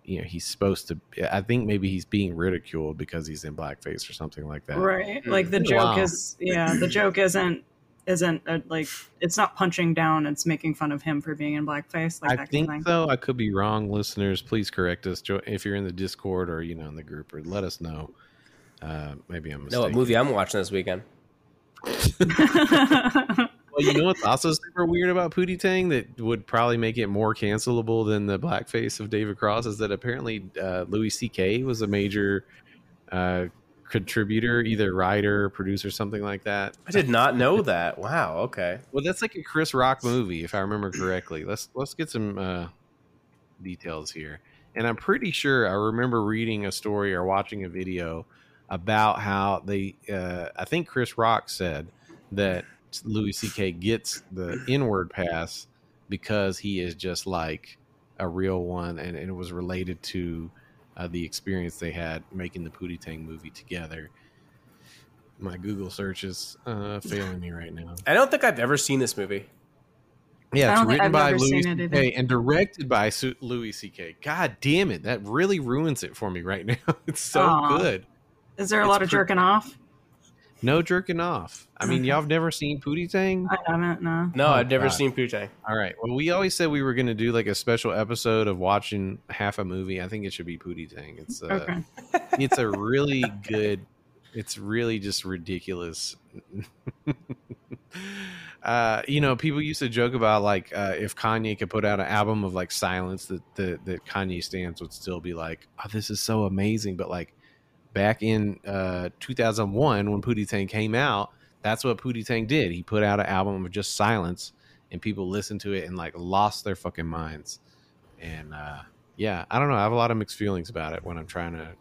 you know he's supposed to i think maybe he's being ridiculed because he's in blackface or something like that right like the joke Wow. is yeah the joke isn't isn't uh like it's not punching down it's making fun of him for being in blackface like i that think kind of thing though i could be wrong listeners please correct us if you're in the discord or you know in the group or let us know uh maybe i'm know mistaken. what movie I'm watching this weekend? *laughs* well you know what's also super weird about pootie tang that would probably make it more cancelable than the blackface of david cross is that apparently uh louis ck was a major uh contributor either writer producer something like that I did not know that. Wow. Okay. Well, that's like a Chris Rock movie, if I remember correctly. Let's let's get some uh, details here. And I'm pretty sure I remember reading a story or watching a video about how they. Uh, I think Chris Rock said that Louis C.K. gets the inward pass because he is just like a real one, and, and it was related to uh, the experience they had making the Pootie Tang movie together. My Google search is uh, failing me right now. I don't think I've ever seen this movie. Yeah, it's written by Louis seen it either. C.K. and directed by Louis C.K. God damn it, that really ruins it for me right now. *laughs* It's so Aw. good. Is there a It's lot of pre- jerking off No jerking off. I mean, y'all have never seen Pootie Tang? i haven't no No, Oh, I've never God. seen Pootie. All right. Well, we always said we were going to do like a special episode of watching half a movie. I think it should be Pootie Tang. It's uh, okay *laughs* it's a really good. It's really just ridiculous. *laughs* uh, you know, people used to joke about like uh, if Kanye could put out an album of like silence, that that, that Kanye stands would still be like, "Oh, this is so amazing." But like back in uh, 2001, when Pootie Tang came out, that's what Pootie Tang did. He put out an album of just silence, and people listened to it and like lost their fucking minds. And uh, yeah, I don't know. I have a lot of mixed feelings about it when I'm trying to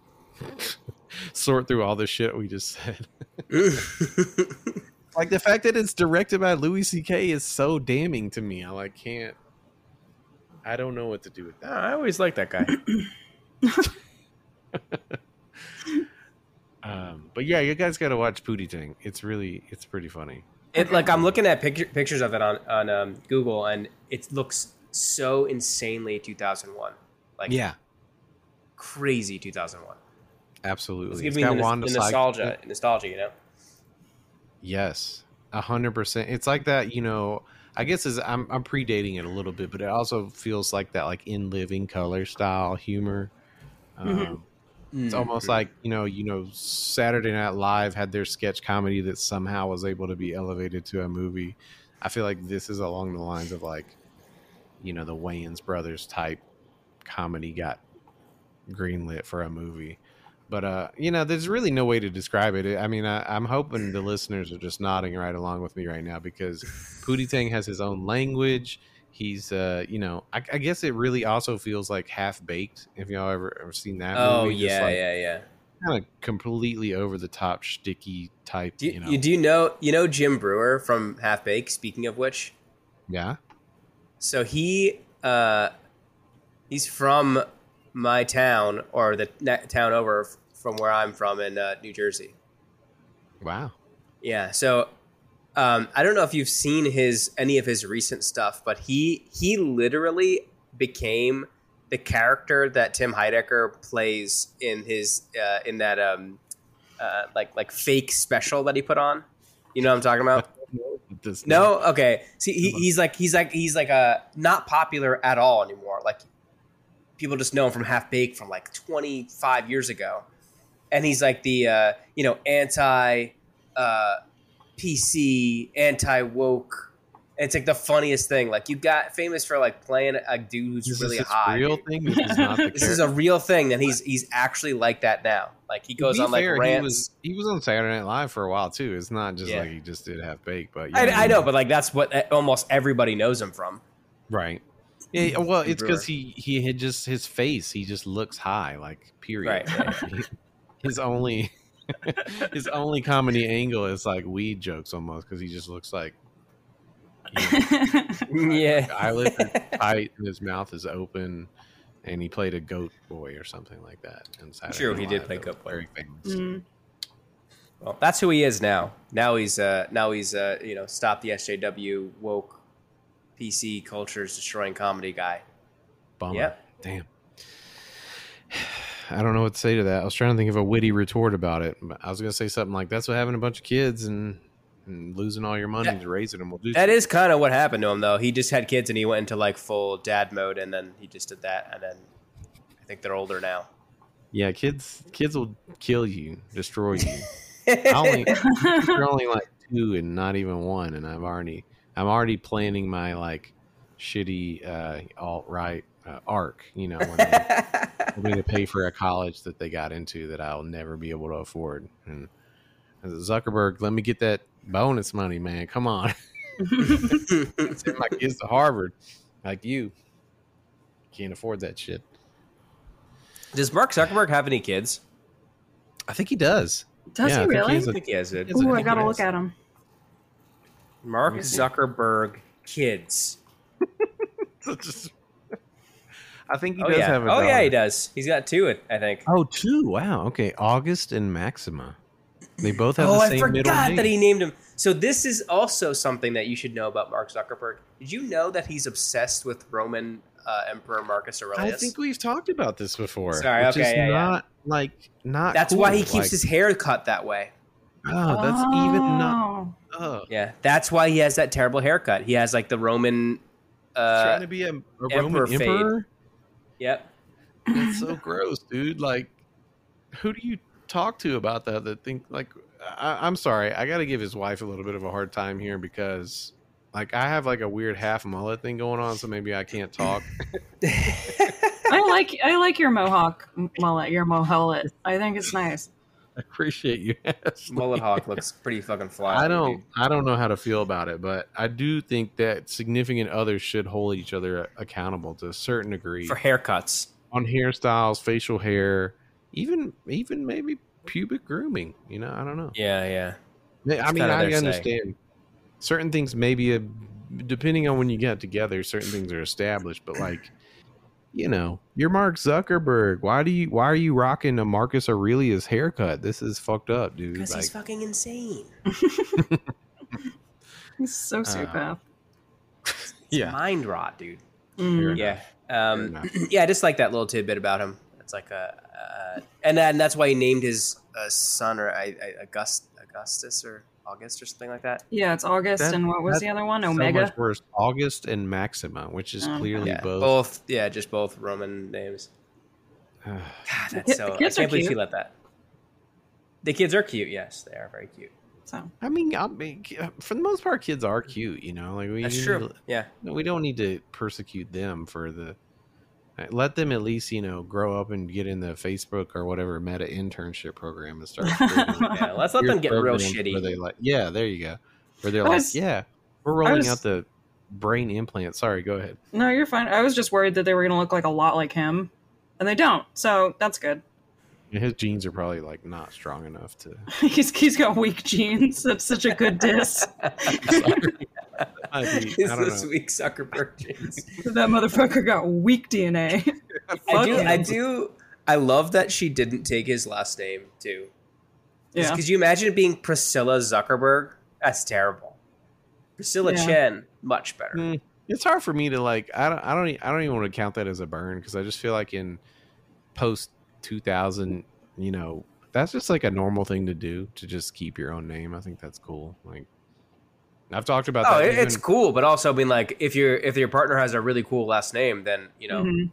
*laughs* sort through all this shit we just said. *laughs* like the fact that it's directed by Louis C.K. is so damning to me. I like can't. I don't know what to do with that. I always like that guy. *laughs* *laughs* Um, but yeah, you guys got to watch Pootie Tang. It's really, it's pretty funny. It like I'm looking at picture, pictures of it on on um, Google, and it looks so insanely 2001, like Yeah, crazy 2001. absolutely. It's It's giving me got the, Wanda the Sykes- nostalgia, nostalgia, you know. Yes, a hundred percent. It's like that, you know. I guess is I'm I'm predating it a little bit, but it also feels like that, like in living color style humor. Um, Mhm. It's almost like you know, you know, Saturday Night Live had their sketch comedy that somehow was able to be elevated to a movie. I feel like this is along the lines of like, you know, the Wayans brothers type comedy got greenlit for a movie. But uh, you know, there's really no way to describe it. I mean, I, I'm hoping the listeners are just nodding right along with me right now because Pootie Tang has his own language. He's, uh, you know, I, I guess it really also feels like half baked. If y'all ever ever seen that? Oh movie, just yeah, like yeah, yeah. kind of completely over the top, sticky type. Do you, you know, do you know you know Jim Breuer from Half Baked? Speaking of which, yeah. so he uh, he's from my town or the ne- town over from where I'm from in uh, New Jersey. Wow. Yeah, so um, I don't know if you've seen his any of his recent stuff, but he he literally became the character that Tim Heidecker plays in his uh, in that um, uh, like like fake special that he put on. You know what I'm talking about? No, okay. See, he, he's like he's like he's like uh not popular at all anymore. Like people just know him from Half Baked from like 25 years ago, and he's like the uh, you know anti uh, PC, anti woke It's like the funniest thing. Like you got famous for like playing a dude who's This really is his high. real thing. This is not the *laughs* This is a real thing, That he's he's actually like that now. Like he goes on like fair, rants. He was, he was on Saturday Night Live for a while too. It's not just Yeah. like he just did half baked, but I, yeah. I know, but like that's what almost everybody knows him from. right. Yeah, well, it's because he he had just his face. He just looks high, like period. Right, *laughs* his only *laughs* his only comedy angle is like weed jokes almost because he just looks like you know, *laughs* yeah, eyelids *laughs* are tight and his mouth is open, and he played a goat boy or something like that. in Saturday True, Night he did Live play that Goat Boy. Very famous. Mm. Well, that's who he is now. Now he's uh now he's uh you know stop the SJW woke PC culture's destroying comedy guy. Bummer. Yep. Damn. I don't know what to say to that. I was trying to think of a witty retort about it. But I was going to say something like, "That's what having a bunch of kids and, and losing all your money That- to raising them will do." That is kind of what happened to him though. He just had kids and he went into like full dad mode and then he just did that and then I think they're older now. yeah, kids. Kids will kill you, destroy you. *laughs* I only, you're only like two and not even one, and I'm already, I'm already planning my like shitty uh, alt right uh, arc. You know, when they, I'm *laughs* going to pay for a college that they got into that I'll never be able to afford. And Zuckerberg, let me get that bonus money, man. Come on, *laughs* send my *laughs* kids to Harvard, like you. Can't afford that shit. Does Mark Zuckerberg have any kids? I think he does. Does Yeah, I he think really? he's I think he has it. It's Ooh, I think gotta look at him. Mark Let me see. Zuckerberg kids. Just- I think he Oh does yeah. have a oh yeah, he does. He's got two. I think. Oh, two. Wow. Okay. August and Maxima. They both have Oh, the I same middle forgot name. that he named him. So this is also something that you should know about Mark Zuckerberg. Did you know that he's obsessed with Roman uh, Emperor Marcus Aurelius. I think we've talked about this before. Sorry, which okay, is yeah, yeah. not like not. That's why he keeps Like, his hair cut that way. Oh, that's even not. Oh. Oh, Yeah, that's why he has that terrible haircut. He has like the Roman. trying Uh, to be a, a Roman fade. emperor. Yep. It's so gross, dude. Like, who do you talk to about that? That think like, I, I'm sorry, I got to give his wife a little bit of a hard time here because, like, I have like a weird half mullet thing going on, so maybe I can't talk. *laughs* I like I like your mohawk mullet, your mohullet. I think it's nice. I *laughs* appreciate you. *laughs* Ashley. Mullet Hawk looks pretty fucking fly. I don't I don't know how to feel about it, but I do think that significant others should hold each other accountable to a certain degree for haircuts. on hairstyles, facial hair, even even maybe pubic grooming. You know, I don't know. Yeah, yeah. May- I mean, I their say. understand certain things. Maybe a, depending on when you get together, certain things are established. But like, you know, you're Mark Zuckerberg. Why do you? Why are you rocking a Marcus Aurelius haircut? This is fucked up, dude. Because Like, he's fucking insane. *laughs* He's so Uh, psychopath. It's Yeah. mind rot, dude. Mm. Yeah, Fair *clears throat* um, yeah. I just like that little tidbit about him. It's like a, uh, and then that's why he named his uh, son or I, I, August, Augustus or August or something like that. Yeah, it's August, That- and what was the other one? so Omega. much worse. August and Maxima, which is Okay. clearly Yeah, both. both. Yeah, just both Roman names. *sighs* God, that's so. the I kids are can't believe cute. he let that. The kids are cute. Yes, they are very cute. So I mean, I mean, for the most part, kids are cute. You know, like we That's true. to- Yeah, we don't need to persecute them for the uh, let them at least you know grow up and get in the facebook or whatever meta internship program and start *laughs* yeah. Let's let them get real shitty. where they like yeah there you go where they're like yeah we're rolling was- out the brain implant sorry go ahead no, you're fine. I was just worried that they were going to look like a lot like him, and they don't. So that's good. And his genes are probably like not strong enough to *laughs* he's he's got weak genes. That's such a good diss. *laughs* Sorry. *laughs* I, mean, It's this know. week Zuckerberg jeans. *laughs* that motherfucker got weak DNA. *laughs* I do. him. I do. I love that she didn't take his last name too. Yeah. Could you imagine it being Priscilla Zuckerberg? That's terrible. Priscilla Yeah. Chen, much better. Mm, it's hard for me to like i don't i don't i don't even want to count that as a burn because i just feel like in post 2000 you know that's just like a normal thing to do to just keep your own name i think that's cool like i've talked about Oh, that it- it's even- cool, but also being like, if your if your partner has a really cool last name, then you know Mhm.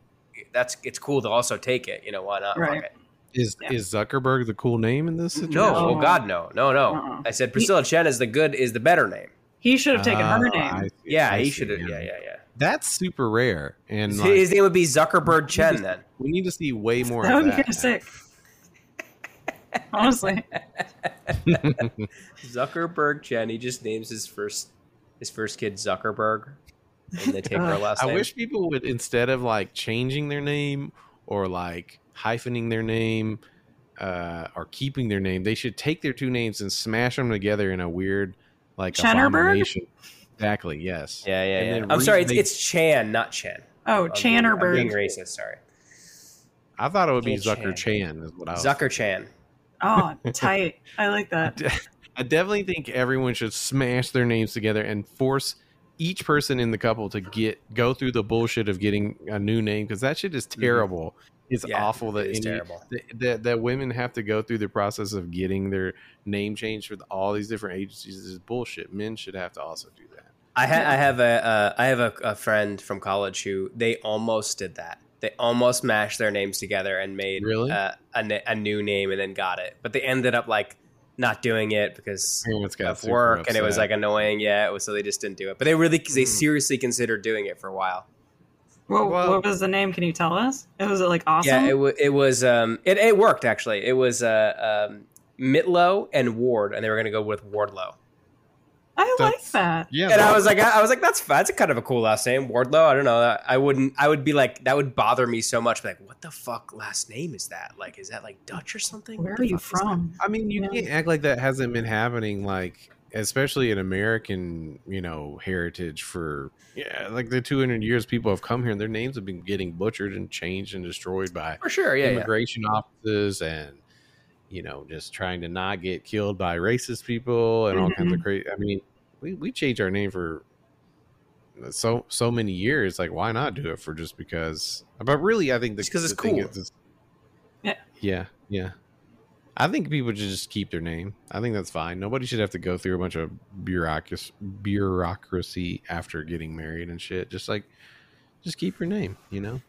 that's it's cool to also take it. You know why not? Right. it. is Yeah. is zuckerberg the cool name in this situation No, No. oh God, no, no, no. Uh-uh. I said Priscilla Chen is the good is the better name. He should have taken her Oh, name. I see, Yeah, I he should have. Yeah, yeah, yeah. That's super rare, and His, like, his name would be Zuckerberg Chen then. we need to see way *laughs* more. that of would be that. kind of sick. *laughs* Honestly, *laughs* Zuckerberg Chen. He just names his first his first kid Zuckerberg, and they take her *laughs* last I name. wish people would instead of like changing their name or like hyphening their name uh, or keeping their name, they should take their two names and smash them together in a weird like Chennerberg? abomination. Exactly. Yes. Yeah, yeah, And yeah. I'm re- sorry, it's, they- it's Chan, not Chen. oh I'm being- I'm being racist. Sorry, I thought it would be Chan. Zucker Chan. Is what I was. Zucker Chan. Oh, *laughs* tight. I like that. I definitely think everyone should smash their names together and force each person in the couple to get go through the bullshit of getting a new name because that shit is terrible. It's Mm-hmm. Yeah, awful that it is any- terrible. that, that that women have to go through the process of getting their name changed with all these different agencies is bullshit. Men should have to also do that. I, ha- I have a uh, I have a, a friend from college who they almost did that. They almost mashed their names together and made Really? uh, a, a new name and then got it. But they ended up like not doing it because Parents got of super work and it was like annoying. Yeah, it was, so they just didn't do it. But they really they Mm. seriously considered doing it for a while. What, Well- what was the name? Can you tell us? It was it like awesome? Yeah, it, w- it was um it, it worked actually. It was uh um Mitlow and Ward, and they were going to go with Wardlow. I like that. yeah. And I was like, I was like, that's that's a kind of a cool last name, Wardlow. I don't know. I wouldn't. I would be like, that would bother me so much. Like, what the fuck last name is that? Like, is that like Dutch or something? Where are you fuck is that? from? I mean, you Yeah. can't act like that hasn't been happening, like especially in American, you know, heritage for yeah, like the 200 years people have come here, and their names have been getting butchered and changed and destroyed by For sure, yeah, yeah. immigration offices and you know just trying to not get killed by racist people and all kinds of crazy. I mean, we we changed our name for so so many years. Like, why not do it for just because? But really, I think the, Just 'cause it's thing cool. is- is- Yeah. yeah, yeah. I think people should just keep their name. I think that's fine. Nobody should have to go through a bunch of bureaucracy, bureaucracy after getting married and shit. Just like, just keep your name. You know.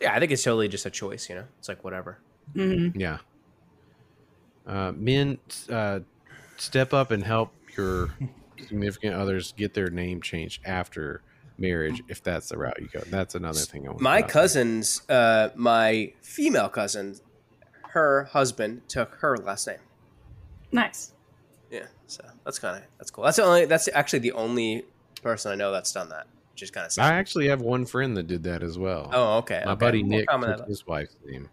Yeah, I think it's totally just a choice. You know, it's like whatever. hmm Yeah. Uh, men, uh, step up and help your significant others get their name changed after marriage, if that's the route you go. That's another thing I want. My cousins, uh, my female cousin, her husband took her last name. Nice. Yeah, so that's kind of that's cool. That's the only. That's actually the only person I know that's done that, which is kind of I actually have one friend that did that as well. Oh, okay. my okay. buddy More Nick common took his wife's name,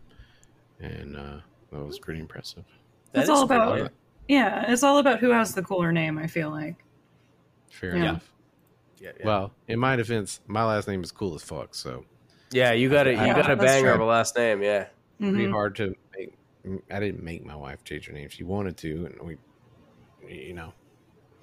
and uh, that was pretty impressive. That That's is all about- cool. Yeah, it's all about who has the cooler name. I feel like. Fair Yeah. enough. Yeah, yeah. Well, in my defense, my last name is cool as fuck, so yeah, you got to you got a that's banger true. of a last name. Yeah. pretty Mhm. hard to make. I didn't make my wife change her name. She wanted to, and we, you know,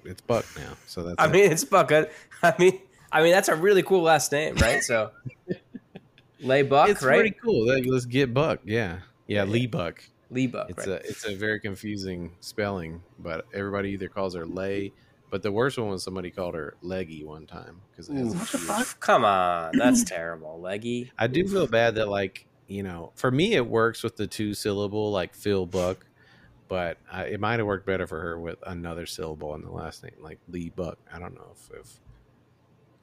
it's Buck now. So that's. I it. mean, it's Buck. I I mean, I mean that's a really cool last name, right? So, *laughs* Lay Buck, it's right? pretty cool. Like, let's get Buck. Yeah, yeah, Yeah. Lee Buck. Lee Buck, It's right? a it's a very confusing spelling, but everybody either calls her Lay. But the worst one was somebody called her Leggy one time because What the fuck? Come on, that's terrible. Leggy. I do feel bad that like you know for me it works with the two syllable like Phil Buck, but I, it might have worked better for her with another syllable in the last name like Lee Buck. I don't know if, if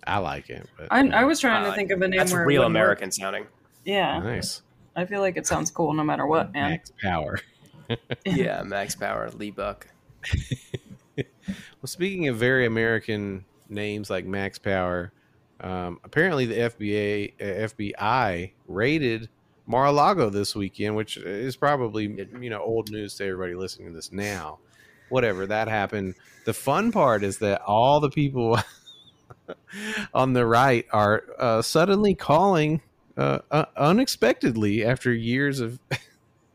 I like it, but I, I was trying Uh, to think of a name That's where real wouldn't work. American sounding. Yeah, nice I feel like it sounds cool no matter what, man. Max Power. *laughs* Yeah, Max Power, Lee Buck. Well, speaking of very American names like Max Power, um, apparently the FBA uh, FBI raided Mar-a-Lago this weekend, which is probably you know old news to everybody listening to this now. Whatever that happened. The fun part is that all the people *laughs* on the right are uh, suddenly calling uh, uh, unexpectedly after years of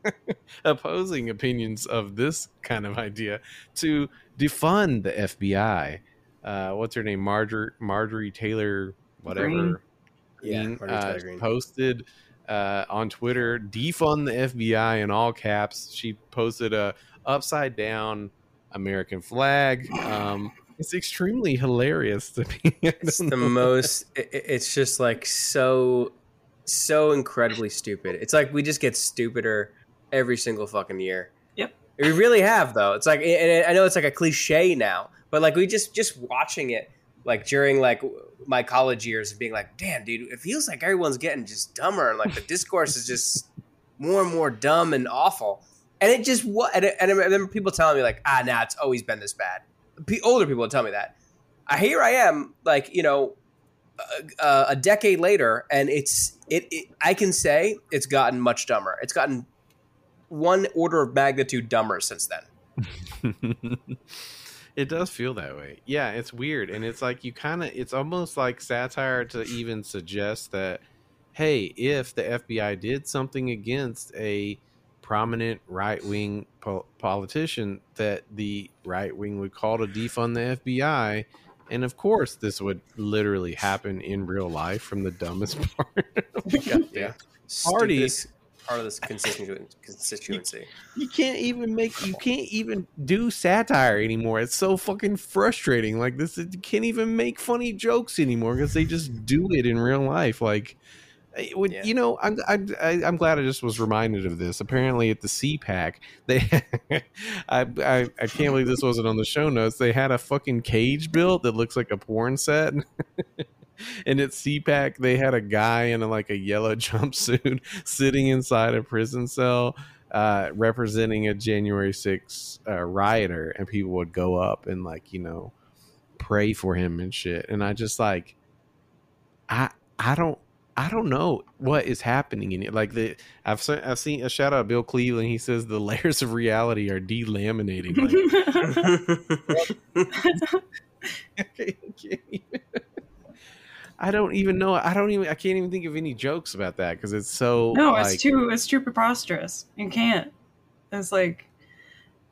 *laughs* opposing opinions of this kind of idea to defund the FBI. Uh, what's her name? Marjorie Marjorie Taylor, whatever. Greene. Yeah, Greene, uh, posted uh, on Twitter, defund the FBI in all caps. She posted a upside down American flag. Um, it's extremely hilarious to me. *laughs* It's the most. It- it's just like so, so incredibly stupid. It's like we just get stupider every single fucking year. Yep. We really have though. It's like, and I know it's like a cliche now, But like we just just watching it like during like my college years and being like, damn, dude, it feels like everyone's getting just dumber and like the discourse is just more and more dumb and awful. And it just what and, and I remember people telling me like, ah, nah, it's always been this bad. P- older people would tell me that. I here I am, like you know, uh, a decade later, and it's it, it. I can say it's gotten much dumber. It's gotten one order of magnitude dumber since then. *laughs* it does feel that way. Yeah, it's weird, and it's like you kind of. It's almost like satire to even suggest that, hey, if the FBI did something against a prominent right wing po- politician, that the right wing would call to defund the FBI. And of course, this would literally happen in real life from the dumbest *laughs* part. yeah, yeah. Party Stupidest part of this *laughs* constituency. constituency. you can't even make you can't even do satire anymore it's so fucking frustrating like this you can't even make funny jokes anymore because they just do it in real life like it would, Yeah. you know I'm, I'm I- i'm glad i just was reminded of this apparently at the cpac they *laughs* I, I i can't believe this wasn't on the show notes they had a fucking cage built that looks like a porn set *laughs* and at CPAC, they had a guy in a, like a yellow *laughs* jumpsuit sitting inside a prison cell, uh, representing a January 6th uh, rioter, and people would go up and like you know pray for him and shit. And I just like, I I don't. I don't know what is happening in it. Like the I've seen I've seen a shout out Bill Cleveland. He says the *laughs* layers of reality are delaminating. Like, I can't even- I don't even know. I don't even. I can't even think of any jokes about that because it's so. no, like, it's too it's too preposterous. You can't. It's like,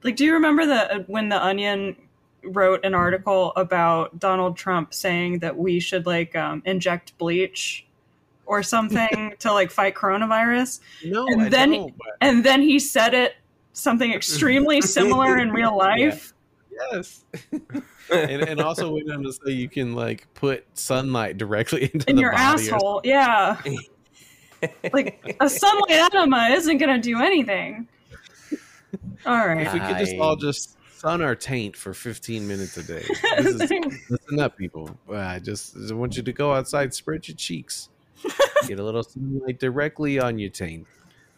like, do you remember that when the Onion wrote an article about Donald Trump saying that we should like um, inject bleach or something *laughs* to like fight coronavirus, No, and I then- don't. But and then he said it something extremely *laughs* similar in real life. yes, *laughs* and, and also went on to say you can like put sunlight directly into in the your body asshole. Yeah. like a sunlight enema isn't going to do anything. All right. If we could just all just sun our taint for 15 minutes a day. This is, listen up, people. I just, I want you to go outside, spread your cheeks, get a little sunlight directly on your taint.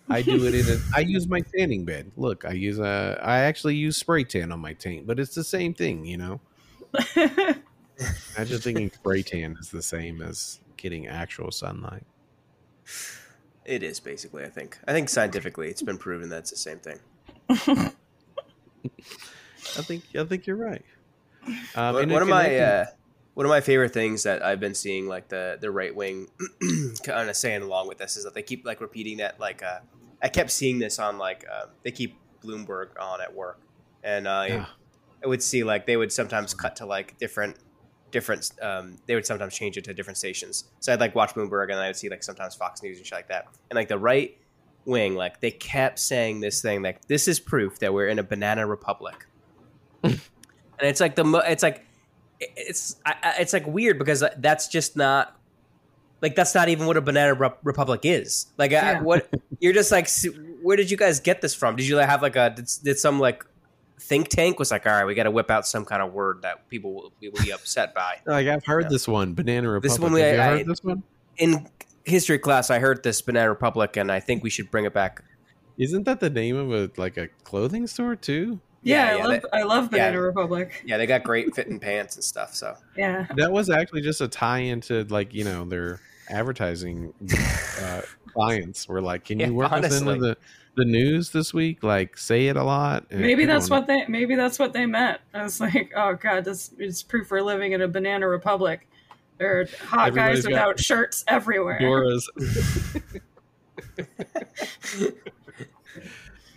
I do it in a. *laughs* I use my tanning bed. Look, I use a. I actually use spray tan on my taint, but it's the same thing, you know. I just thinking *laughs* spray tan is the same as getting actual sunlight. it is basically. I think. I think scientifically, it's been proven that it's the same thing. *laughs* I think. I think you're right. Um, and one of my uh, one of my favorite things that I've been seeing, like the the right wing, *clears throat* kind of saying along with this, is that they keep like repeating that. Like uh, I kept seeing this on like uh, they keep Bloomberg on at work, and uh, Yeah. I would see like they would sometimes cut to like different different. Um, they would sometimes change it to different stations. So I'd like watch Bloomberg, and I would see like sometimes Fox News and shit like that, and like the right wing, like they kept saying this thing like this is proof that we're in a banana republic, *laughs* and it's like the mo- it's like it's I, I- it's like weird because uh, that's just not like that's not even what a banana rep- republic is. Like I, what you're just like where did you guys get this from? Did you have like a did, did some like think tank was like all right we got to whip out some kind of word that people will, will be upset by. *laughs* Like I've heard Yeah. this one, Banana Republic. This one Have we- you I- heard this one? In history class, I heard this banana republic, and I think we should bring it back. Isn't that the name of a like a clothing store too? Yeah, Yeah, yeah, I love I love Banana yeah. Republic. Yeah, they got great fitting pants and stuff. So Yeah. That was actually just a tie into like you know their advertising uh, *laughs* clients were like, "Can you Yeah, work us honestly. into the the news this week? Like, say it a lot." And Maybe that's what they maybe that's what they meant. I was like, *laughs* oh god, this is proof we're living in a Banana Republic. There are hot Everybody's guys without shirts everywhere. Dora's. *laughs*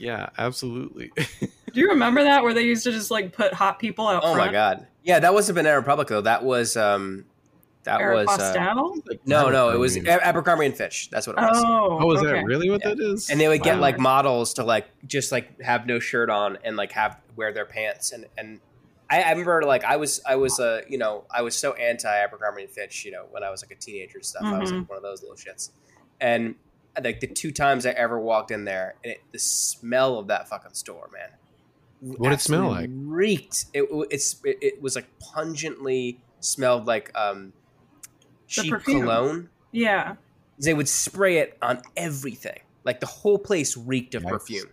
yeah, absolutely. *laughs* Do you remember that where they used to just like put hot people out oh front? my god, yeah, that wasn't banana republic though. That was um that Eric was uh, no no it was Abercrombie. Abercrombie and Fitch. That's what it was. Oh, Oh, is okay. that really what Yeah. that is? and they would get Wow. like models to like just like have no shirt on and like have wear their pants and and I, I remember like I was I was uh you know I was so anti Abercrombie and Fitch you know when I was like a teenager and stuff I was like one of those little shits and like the two times I ever walked in there and it, the smell of that fucking store man What'd it smell like? Reeked. It, it's it, it was like pungently smelled like um, cheap cologne. Yeah. They would spray it on everything. Like the whole place reeked of Yikes. perfume.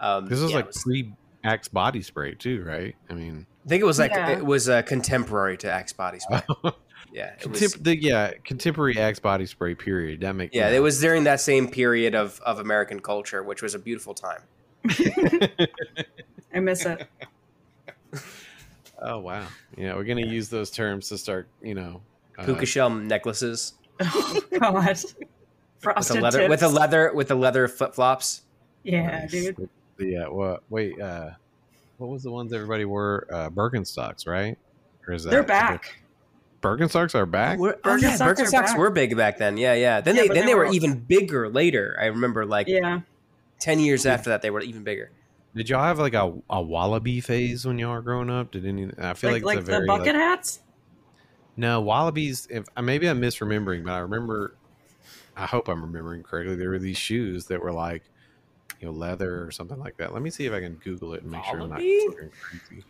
Um, This was yeah, it like pre Axe body spray too, right? I mean, I think it was like Yeah. it was uh, contemporary to Axe body spray. *laughs* Yeah, it was, the, yeah, contemporary Axe body spray. Period. That makes yeah, it was during that same period of of American culture, which was a beautiful time. *laughs* I miss it. Oh wow. Yeah, we're gonna use those terms to start. You know, uh, Puka shell necklaces *laughs* Oh God. with Frosted a leather tips. with a leather with the leather flip flops. Yeah, nice. dude. Yeah. What? Wait. Uh, what was the ones everybody wore? Uh, Birkenstocks, right? Or is that They're back. Birkenstocks are back. Were- oh Birkenstocks are Birkenstocks back. were big back then. Yeah, yeah. Then Yeah, they then they they were were- even bigger later. I remember like Yeah. ten years after that they were even bigger. Did y'all have like a, a wallaby phase when y'all were growing up? Did any? I feel Like, like, like it's a very the bucket like, hats? no wallabies. If maybe I'm misremembering, but I remember. I hope I'm remembering correctly. There were these shoes that were like, you know, leather or something like that. Let me see if I can Google it and make sure I'm not Wallaby? fucking crazy.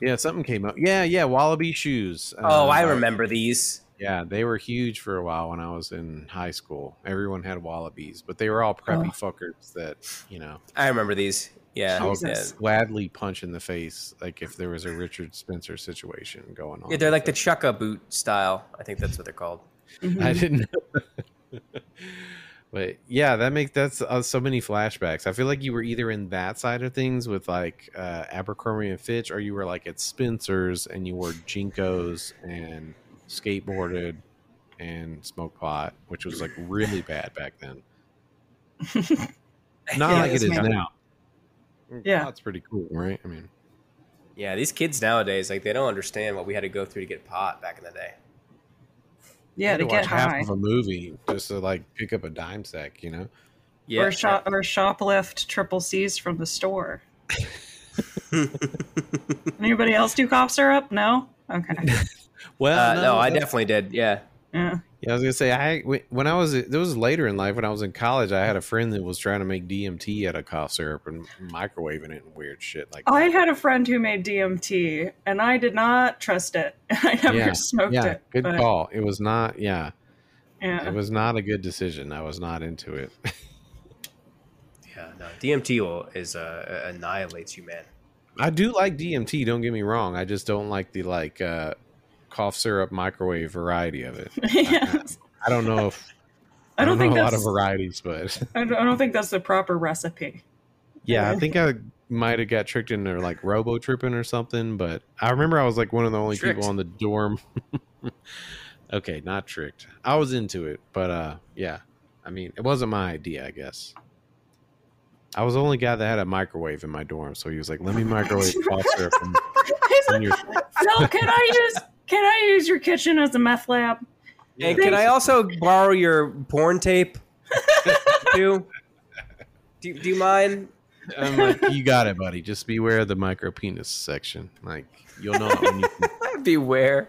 Yeah, something came up. Yeah, yeah, wallaby shoes. Oh, I Uh, remember these. Yeah, they were huge for a while when I was in high school. Everyone had wallabies, but they were all preppy Oh. fuckers that you know I remember these. Yeah, I would Jesus. gladly punch in the face, like if there was a Richard Spencer situation going on. yeah. They're like the with chukka boot style. I think that's what they're called. it. *laughs* Mhm. I didn't. *laughs* know. but yeah, that makes that's uh, so many flashbacks. I feel like you were either in that side of things with like uh, Abercrombie and Fitch, or you were like at Spencer's and you wore JNCOs and skateboarded and smoked pot, which was like really bad back then. *laughs* Not Yeah, like it's is made- now. Yeah. that's pretty cool, right? I mean. Yeah, these kids nowadays, like they don't understand what we had to go through to get pot back in the day. Yeah, had to get watch half high. of a movie just to like pick up a dime sack, you know. Yeah, Or shop or shoplift triple C's from the store. *laughs* Anybody else do cough syrup? No? Okay. *laughs* Well, uh, no, I definitely did. Yeah, Yeah. Yeah, I was gonna say I when I was it was later in life when I was in college. I had a friend that was trying to make DMT out of cough syrup and microwaving it and weird shit like. I had a friend who made DMT and I did not trust it. *laughs* I never Yeah, smoked yeah, it. good but, call. It was not. Yeah, Yeah. it was not a good decision. I was not into it. *laughs* yeah. No, DMT will is uh, annihilates you, man. I do like DMT. Don't get me wrong. I just don't like the like uh, cough syrup microwave variety of it. *laughs* Yes. I don't know if I don't think know a lot of varieties, but *laughs* I don't I don't think that's the proper recipe. yeah, I think I might have got tricked into like robo tripping or something. But I remember I was like one of the only Tricked. people on the dorm. *laughs* okay, not tricked. I was into it, but uh, yeah. I mean, it wasn't my idea. I guess. I was the only guy that had a microwave in my dorm, so he was like, "Let me microwave cough syrup." And, He's your- Phil, can I use can I use your kitchen as a meth lab? And can I also borrow your porn tape *laughs* too? Do, do you mind? I'm like, "You got it, buddy. Just beware of the micro penis section. Like, you'll know it when you can *laughs* Beware.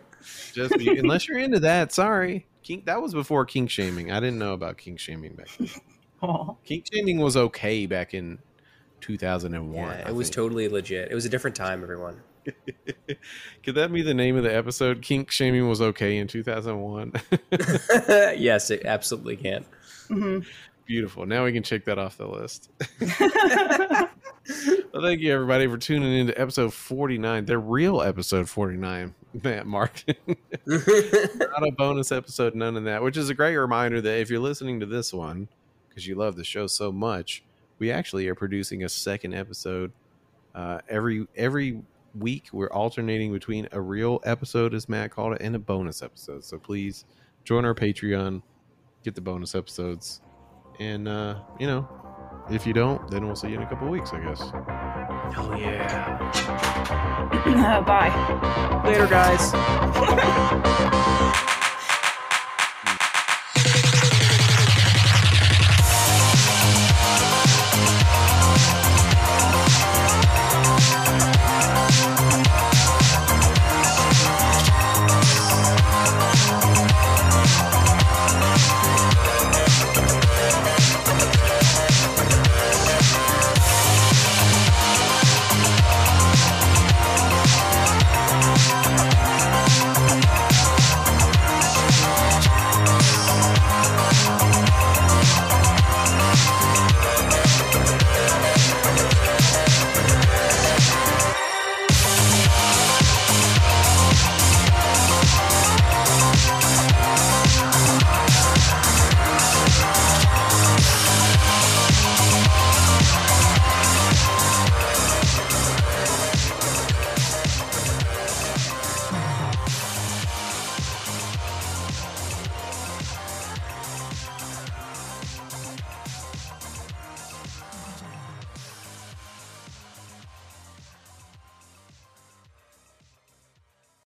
Just be, unless you're into that. Sorry, kink. That was before kink shaming. I didn't know about kink shaming back then. *laughs* Oh. Kink shaming was okay back in 2001. Yeah, I it was think. totally legit. It was a different time, everyone. *laughs* Could that be the name of the episode? Kink shaming was okay in 2001. *laughs* *laughs* yes, it absolutely can. Mhm. Beautiful. Now we can check that off the list. well, thank you everybody for tuning in to episode 49, the real episode 49. Matt Mark. not a bonus episode, none of that, which is a great reminder that if you're listening to this one because you love the show so much, we actually are producing a second episode uh, every every week. We're alternating between a real episode, as Matt called it, and a bonus episode. So please join our Patreon, get the bonus episodes, and uh, you know, if you don't, then we'll see you in a couple weeks, I guess. Hell yeah. Uh, *laughs* bye. Later, guys. *laughs*